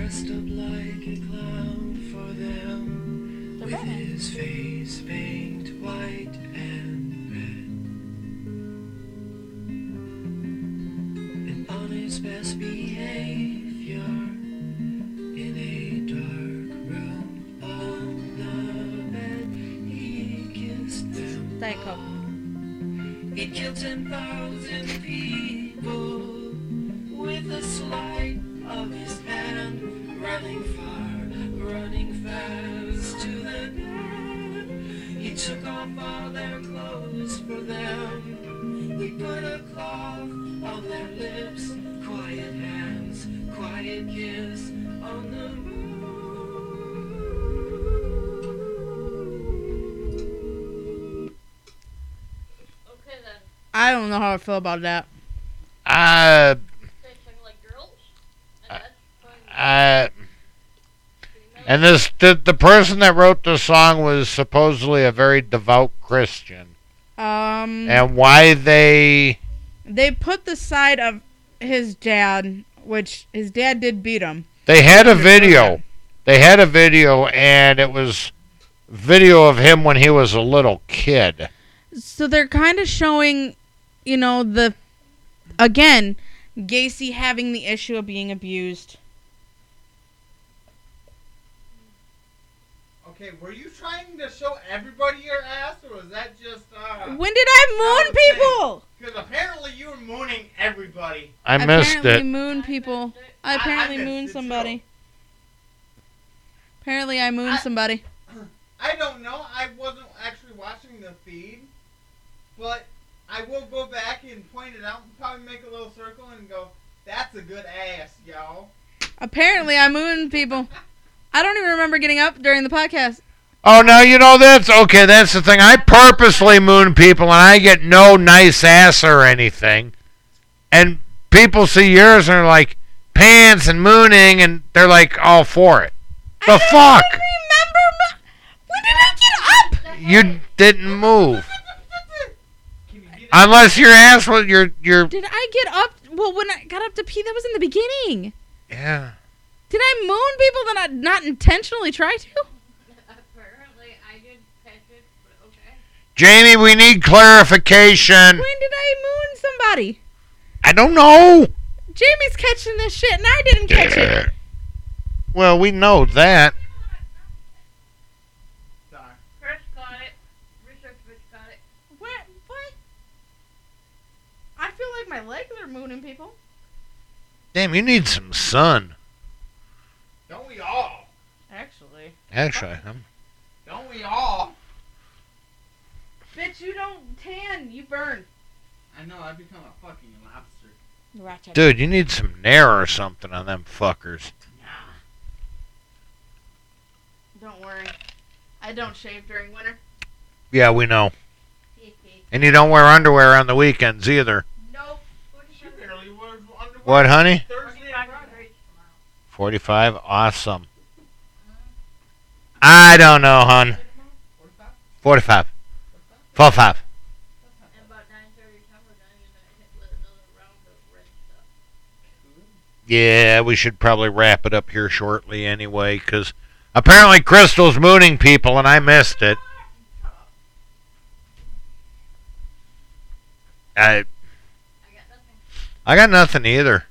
dressed up like a clown for them, with his face paint white and red. And on his best behavior, in a dark room on the bed, he kissed them. Coke. He killed 10,000 people I don't know how I feel about that. Uh, Say something like girls. And uh, and this the, the person that wrote the song was supposedly a very devout Christian. Um, And why they they put the side of his dad, which his dad did beat him. they had a video. They had a video and it was video of him when he was a little kid. So they're kind of showing, you know, the again, Gacy having the issue of being abused. Okay, were you trying to show everybody your ass, or was that just uh? When did I moon people? Because apparently you were mooning everybody. I missed apparently it. moon people. I I- I apparently missed mooned it, somebody. Apparently I mooned I- somebody. I don't know. I wasn't actually watching the feed, but I will go back and point it out and probably make a little circle and go, "That's a good ass, y'all." Apparently I mooned people. I don't even remember getting up during the podcast. Oh no, you know that's okay. That's the thing. I purposely moon people, and I get no nice ass or anything. And people see yours and are like pants and mooning, and they're like all for it. The I fuck? don't remember. mo- When did I get up? You didn't move unless your ass was your your Did I get up? Well, when I got up to pee, that was in the beginning. yeah. Did I moon people that I not intentionally try to? Apparently, I did catch it, but okay. Jamie, we need clarification. When did I moon somebody? I don't know. Jamie's catching this shit, and I didn't catch it. Well, we know that. Sorry. Chris caught it. Research bitch caught it. What? What? I feel like my legs people. Damn, you need some sun. Don't we all? Actually. Actually, I'm, Don't we all? Bitch, you don't tan, you burn. I know. I become a fucking lobster. Ratchet. dude, you need some Nair or something on them fuckers. Don't worry. I don't shave during winter. Yeah, we know. Hee hee. And you don't wear underwear on the weekends either. Nope. She barely wears underwear. What, honey? 45 Friday. degrees tomorrow. 45? Awesome. I don't know, hon. 45. 45. And about 9.30 time, we're gonna hit with another round of red stuff. Yeah, we should probably wrap it up here shortly anyway, because apparently Crystal's mooning people and I missed it. I, I got nothing. I got nothing either.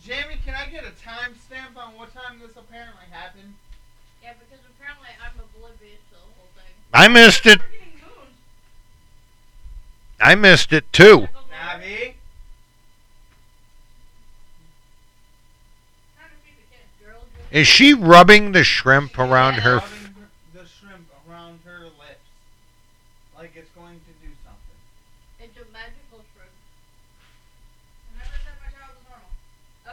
Jamie, can I get a timestamp on what time this apparently happened? Yeah, because apparently I'm oblivious to the whole thing. I missed it. I missed it too. Navi? Is she rubbing the shrimp around her? f- Rubbing the shrimp around her lips. Like it's going to do something. it's a magical shrimp.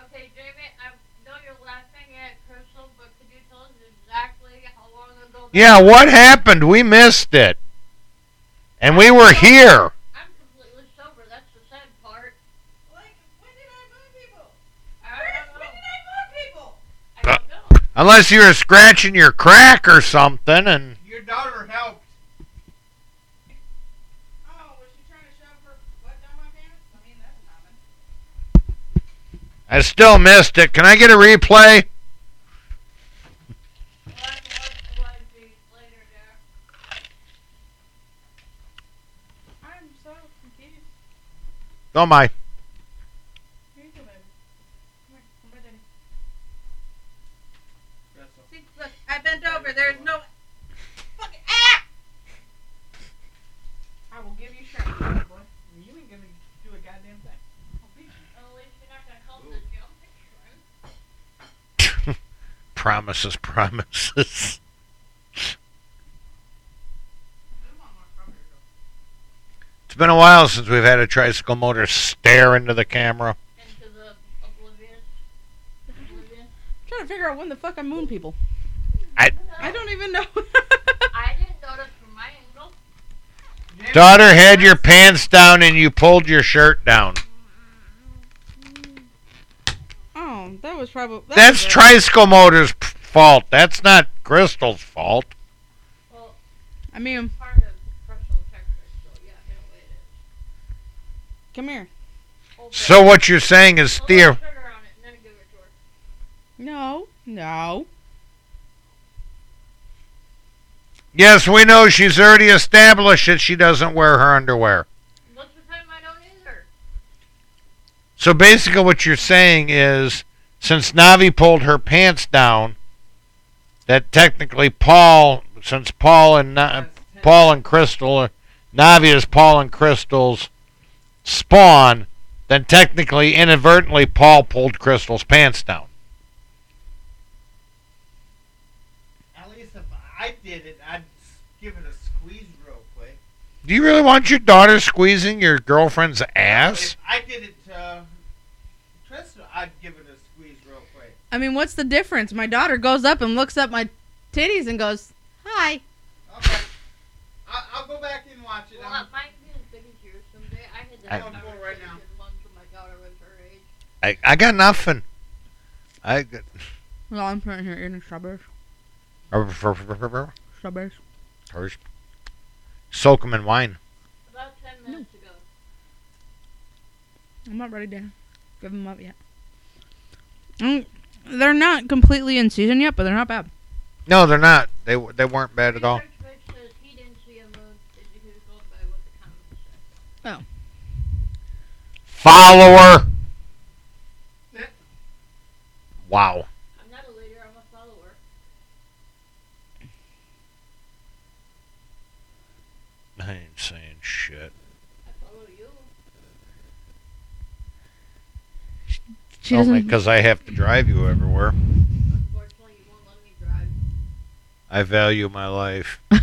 Okay, Jamie, I know you're laughing at Crystal, but could you tell us exactly how long ago? that Yeah, what happened? We missed it. And we were here. I'm completely sober. That's the sad part. Like, when did I moon people? I don't when did I moon people? I uh, don't know. Unless you were scratching your crack or something and Your daughter helped. Oh, was she trying to shove her butt down my pants? I mean, that's common. I still missed it. Can I get a replay? We'll have to watch the live feed later, Jack. I'm so confused. Oh my. Here you go, baby. Come here. Come by daddy. my. See, look, I bent over. There's no. Fucking ah! I will give you shrimp. boy. You ain't gonna do a goddamn thing. At least you're not gonna help the jumping promises, promises. It's been a while since we've had a tricycle motor stare into the camera. Into the oblivious. Oblivion. trying to figure out when the fuck I moon people. I- I don't even know. I didn't notice from my angle. Daughter had your pants down and you pulled your shirt down. oh, that was probably. That That's was tricycle motor's p- fault. That's not Crystal's fault. Well, I mean, come here. So what you're saying is A theor- sugar on it, and then give it to her. No, no. Yes, we know she's already established that she doesn't wear her underwear. Most of the time I don't either. So basically what you're saying is since Navi pulled her pants down, that technically Paul, since Paul and Na- Paul and Crystal, are, Navi is Paul and Crystal's spawn, then technically, inadvertently, Paul pulled Crystal's pants down. At least if I did it, I'd s- give it a squeeze real quick. Do you really want your daughter squeezing your girlfriend's ass? If I did it to Tristan, I'd give it a squeeze real quick. I mean, what's the difference? My daughter goes up and looks up my titties and goes, "Hi." Okay. I- I'll go back and watch it. Well, I'm- it might be as big as yours someday. I had I- that right now. one for my daughter was her age. I, I got nothing. I got. Well, I'm putting here eating strawberries. Strawberries. Strawberries. Soak them in wine. About ten minutes ago. I'm not ready to give them up yet. Mm, they're not completely in season yet, but they're not bad. No, they're not. They they weren't bad at all. Research Mitch says he didn't see a moon. He was going by what the comments said. Follower. Wow. I'm not a leader. I'm a follower. I ain't saying shit. I follow you. She Only because I have to drive you everywhere. Unfortunately, you won't let me drive. I value my life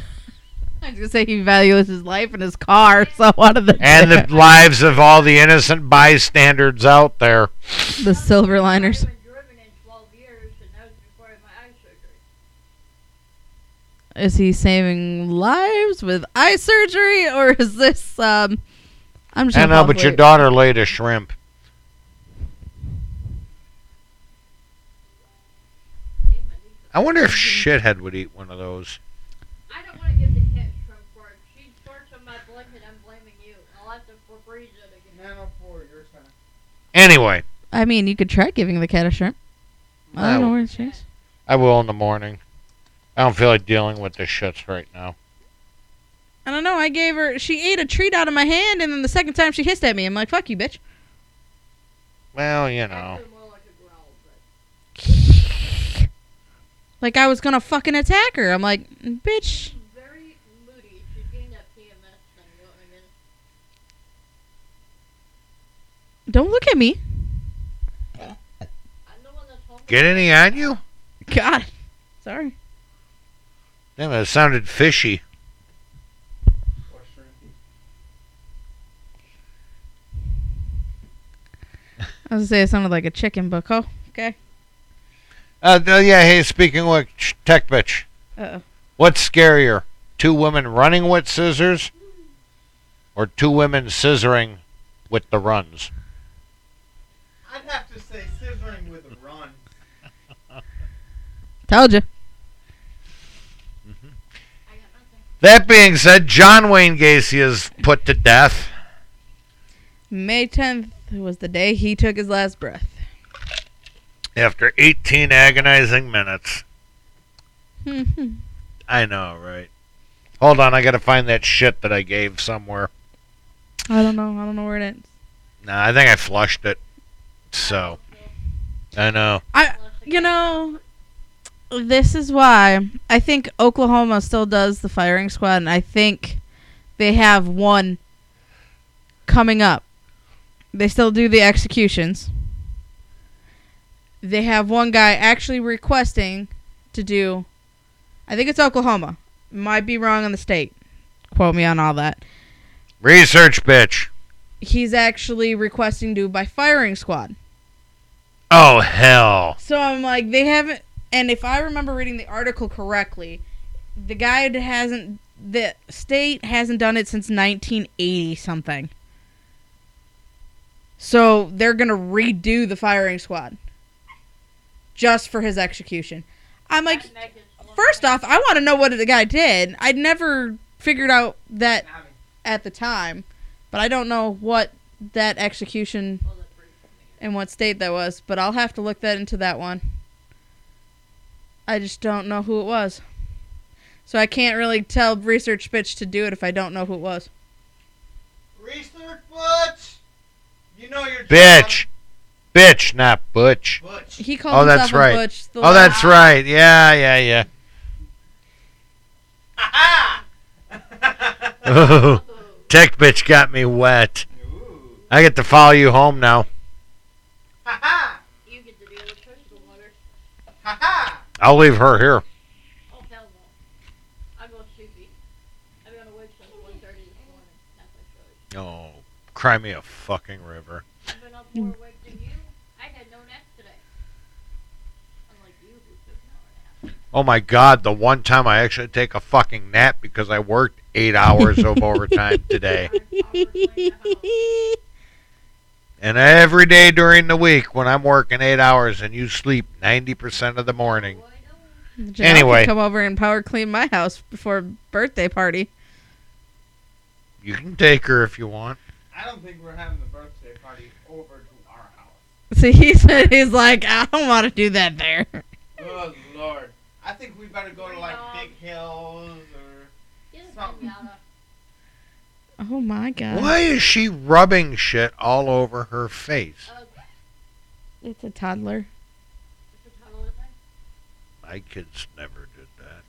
I was gonna say he values his life and his car, so one of the and the lives of all the innocent bystanders out there. the silver liners. I haven't driven in 12 years, and that was before my eye surgery. Is he saving lives with eye surgery, or is this? um I'm just. I know, fall but your daughter laid a shrimp. I I wonder if Shithead would eat one of those. I don't want to give the cat shrimp for it. She farts on my blanket. I'm blaming you. I'll have to freeze it again. 904, your time. Anyway, I mean, you could try giving the cat a shrimp. I don't know where she is. I will in the morning. I don't feel like dealing with this shits right now. I don't know. I gave her. She ate a treat out of my hand, and then the second time she hissed at me. I'm like, "Fuck you, bitch." Well, you know. Actually, more like a growl, but Like I was gonna fucking attack her. I'm like, "Bitch." she's very moody. She's getting that PMS thing. You know what I mean? Don't look at me. I'm the one that's home. Get any on you? God. Sorry. Damn, it sounded fishy. I was gonna say it sounded like a chicken, but oh, okay. Uh, yeah, hey, speaking of which, tech bitch, Uh oh. what's scarier? Two women running with scissors or two women scissoring with the runs? I'd have to say scissoring with a run. Told you. I got. That being said, John Wayne Gacy is put to death. May 10th was the day he took his last breath. After 18 agonizing minutes. I I know, right? Hold on, I gotta find that shit that I gave somewhere. I don't know. I don't know where it is. Nah, I think I flushed it. So, I know. I, you know, this is why I think Oklahoma still does the firing squad, and I think they have one coming up. They still do the executions. They have one guy actually requesting to do. I think it's Oklahoma. Might be wrong on the state. Quote me on all that. Research, bitch. He's actually requesting to do by firing squad. Oh, hell. So I'm like, they haven't. And if I remember reading the article correctly, the guy hasn't. The state hasn't done it since 1980 something. So they're gonna redo the firing squad just for his execution. I'm like, That neck is slow. first off, I want to know what the guy did. I'd never figured out that at the time, but I don't know what that execution Oh, that's pretty funny. And what state that was, but I'll have to look that into that one. I just don't know who it was. So I can't really tell research bitch to do it if I don't know who it was. Research Butch! You know your Bitch. Bitch, not Butch. Butch. He called Oh, that's right. butch. The Oh, that's right. Yeah, yeah, yeah. Ha Oh, tech bitch got me wet. Ooh. I get to follow you home now. Ha ha! You get to deal with crystal water. Ha ha! I'll leave her here. Oh, hell no. I go sleepy. I've been awake since 1.30 this morning. That's my choice. Oh, cry me a fucking river. I've been up more awake than you. I had no nap today. Unlike you, who took an hour and a half. Oh my god, the one time I actually take a fucking nap because I worked eight hours of overtime today. Hours laying in the house. And every day during the week when I'm working eight hours and you sleep 90% of the morning. Janelle Anyway. can come over and power clean my house before birthday party. You can take her if you want. I don't think we're having the birthday party over to our house. See, he said he's like, I don't want to do that there. Oh lord. I think we better go to like Big Hills Oh my god. Why is she rubbing shit all over her face? It's a toddler. it's a toddler. My kids never did that.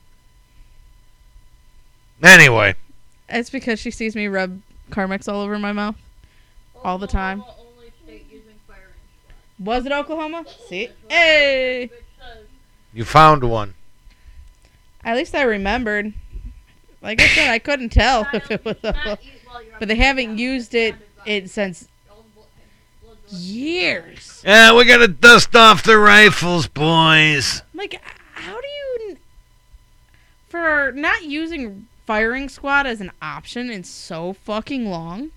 Anyway, It's because she sees me rub Carmex all over my mouth. All the time. Only state using firing. Was it Oklahoma? See? Hey! You found one. At least I remembered. Like I said, I couldn't tell if it was not Oklahoma. Use while you're But they haven't used it it since old blo- blood vessels. years. Yeah, we gotta dust off the rifles, boys. Like, how do you, for not using firing squad as an option in so fucking long?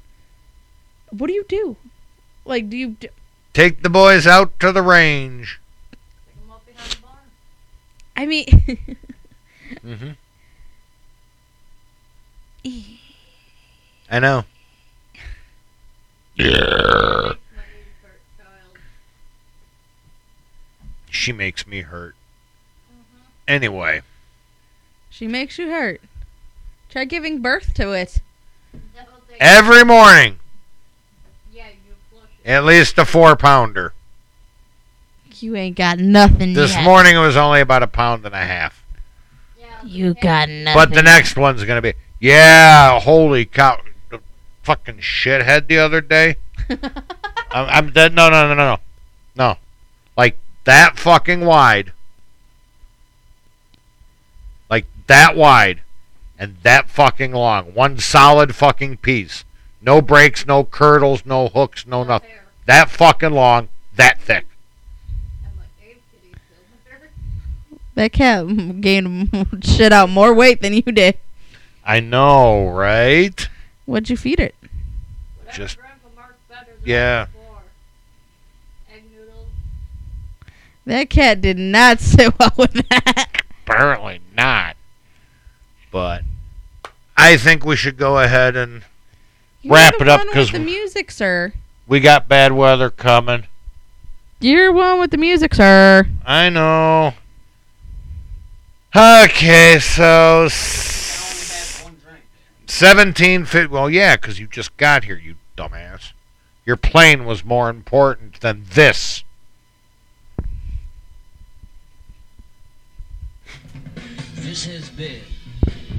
What do you do? Like, do you? d Take the boys out to the range. Stick 'em up behind the. I mean, Mm-hmm. I know. Makes my ears hurt, child. She makes me hurt. Mhm. Anyway, she makes you hurt. Try giving birth to it. That will take- every morning, Yeah, you flush it. at least a four pounder. You ain't got nothing This yet. morning it was only about a pound and a half. Yeah, but You hey, got nothing. But the next one's gonna be, yeah, holy cow, the fucking shithead the other day. I'm, I'm dead. No, no, no, no, no, no. Like that fucking wide. Like that wide, and that fucking long. One solid fucking piece. No breaks, no curdles, no hooks, no no nothing. hair. That fucking long, that thick. I'm like, Abe, kitty, silver. that cat gained shit out more weight than you did. I know, right? What'd you feed it? Whatever Just- Grandpa Mark better than Yeah. Egg noodles. That cat did not sit well with that. Apparently not. But I think we should go ahead and You're Wrap it up, one with 'cause the music, sir. we got bad weather coming. You're one with the music, sir. I know. Okay, so I only s- had one drink. 17 fit. Well, yeah, because you just got here, you dumbass. Your plane was more important than this. This has been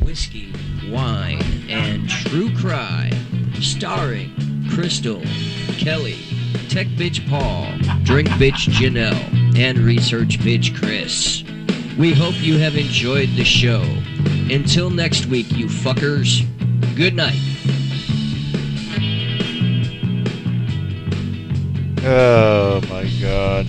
Whiskey, Wine, and True Crime, starring Crystal, Kelly, Tech Bitch Paul, Drink Bitch Janelle, and Research Bitch Chris. We hope you have enjoyed the show. Until next week, you fuckers, good night. Oh, my God.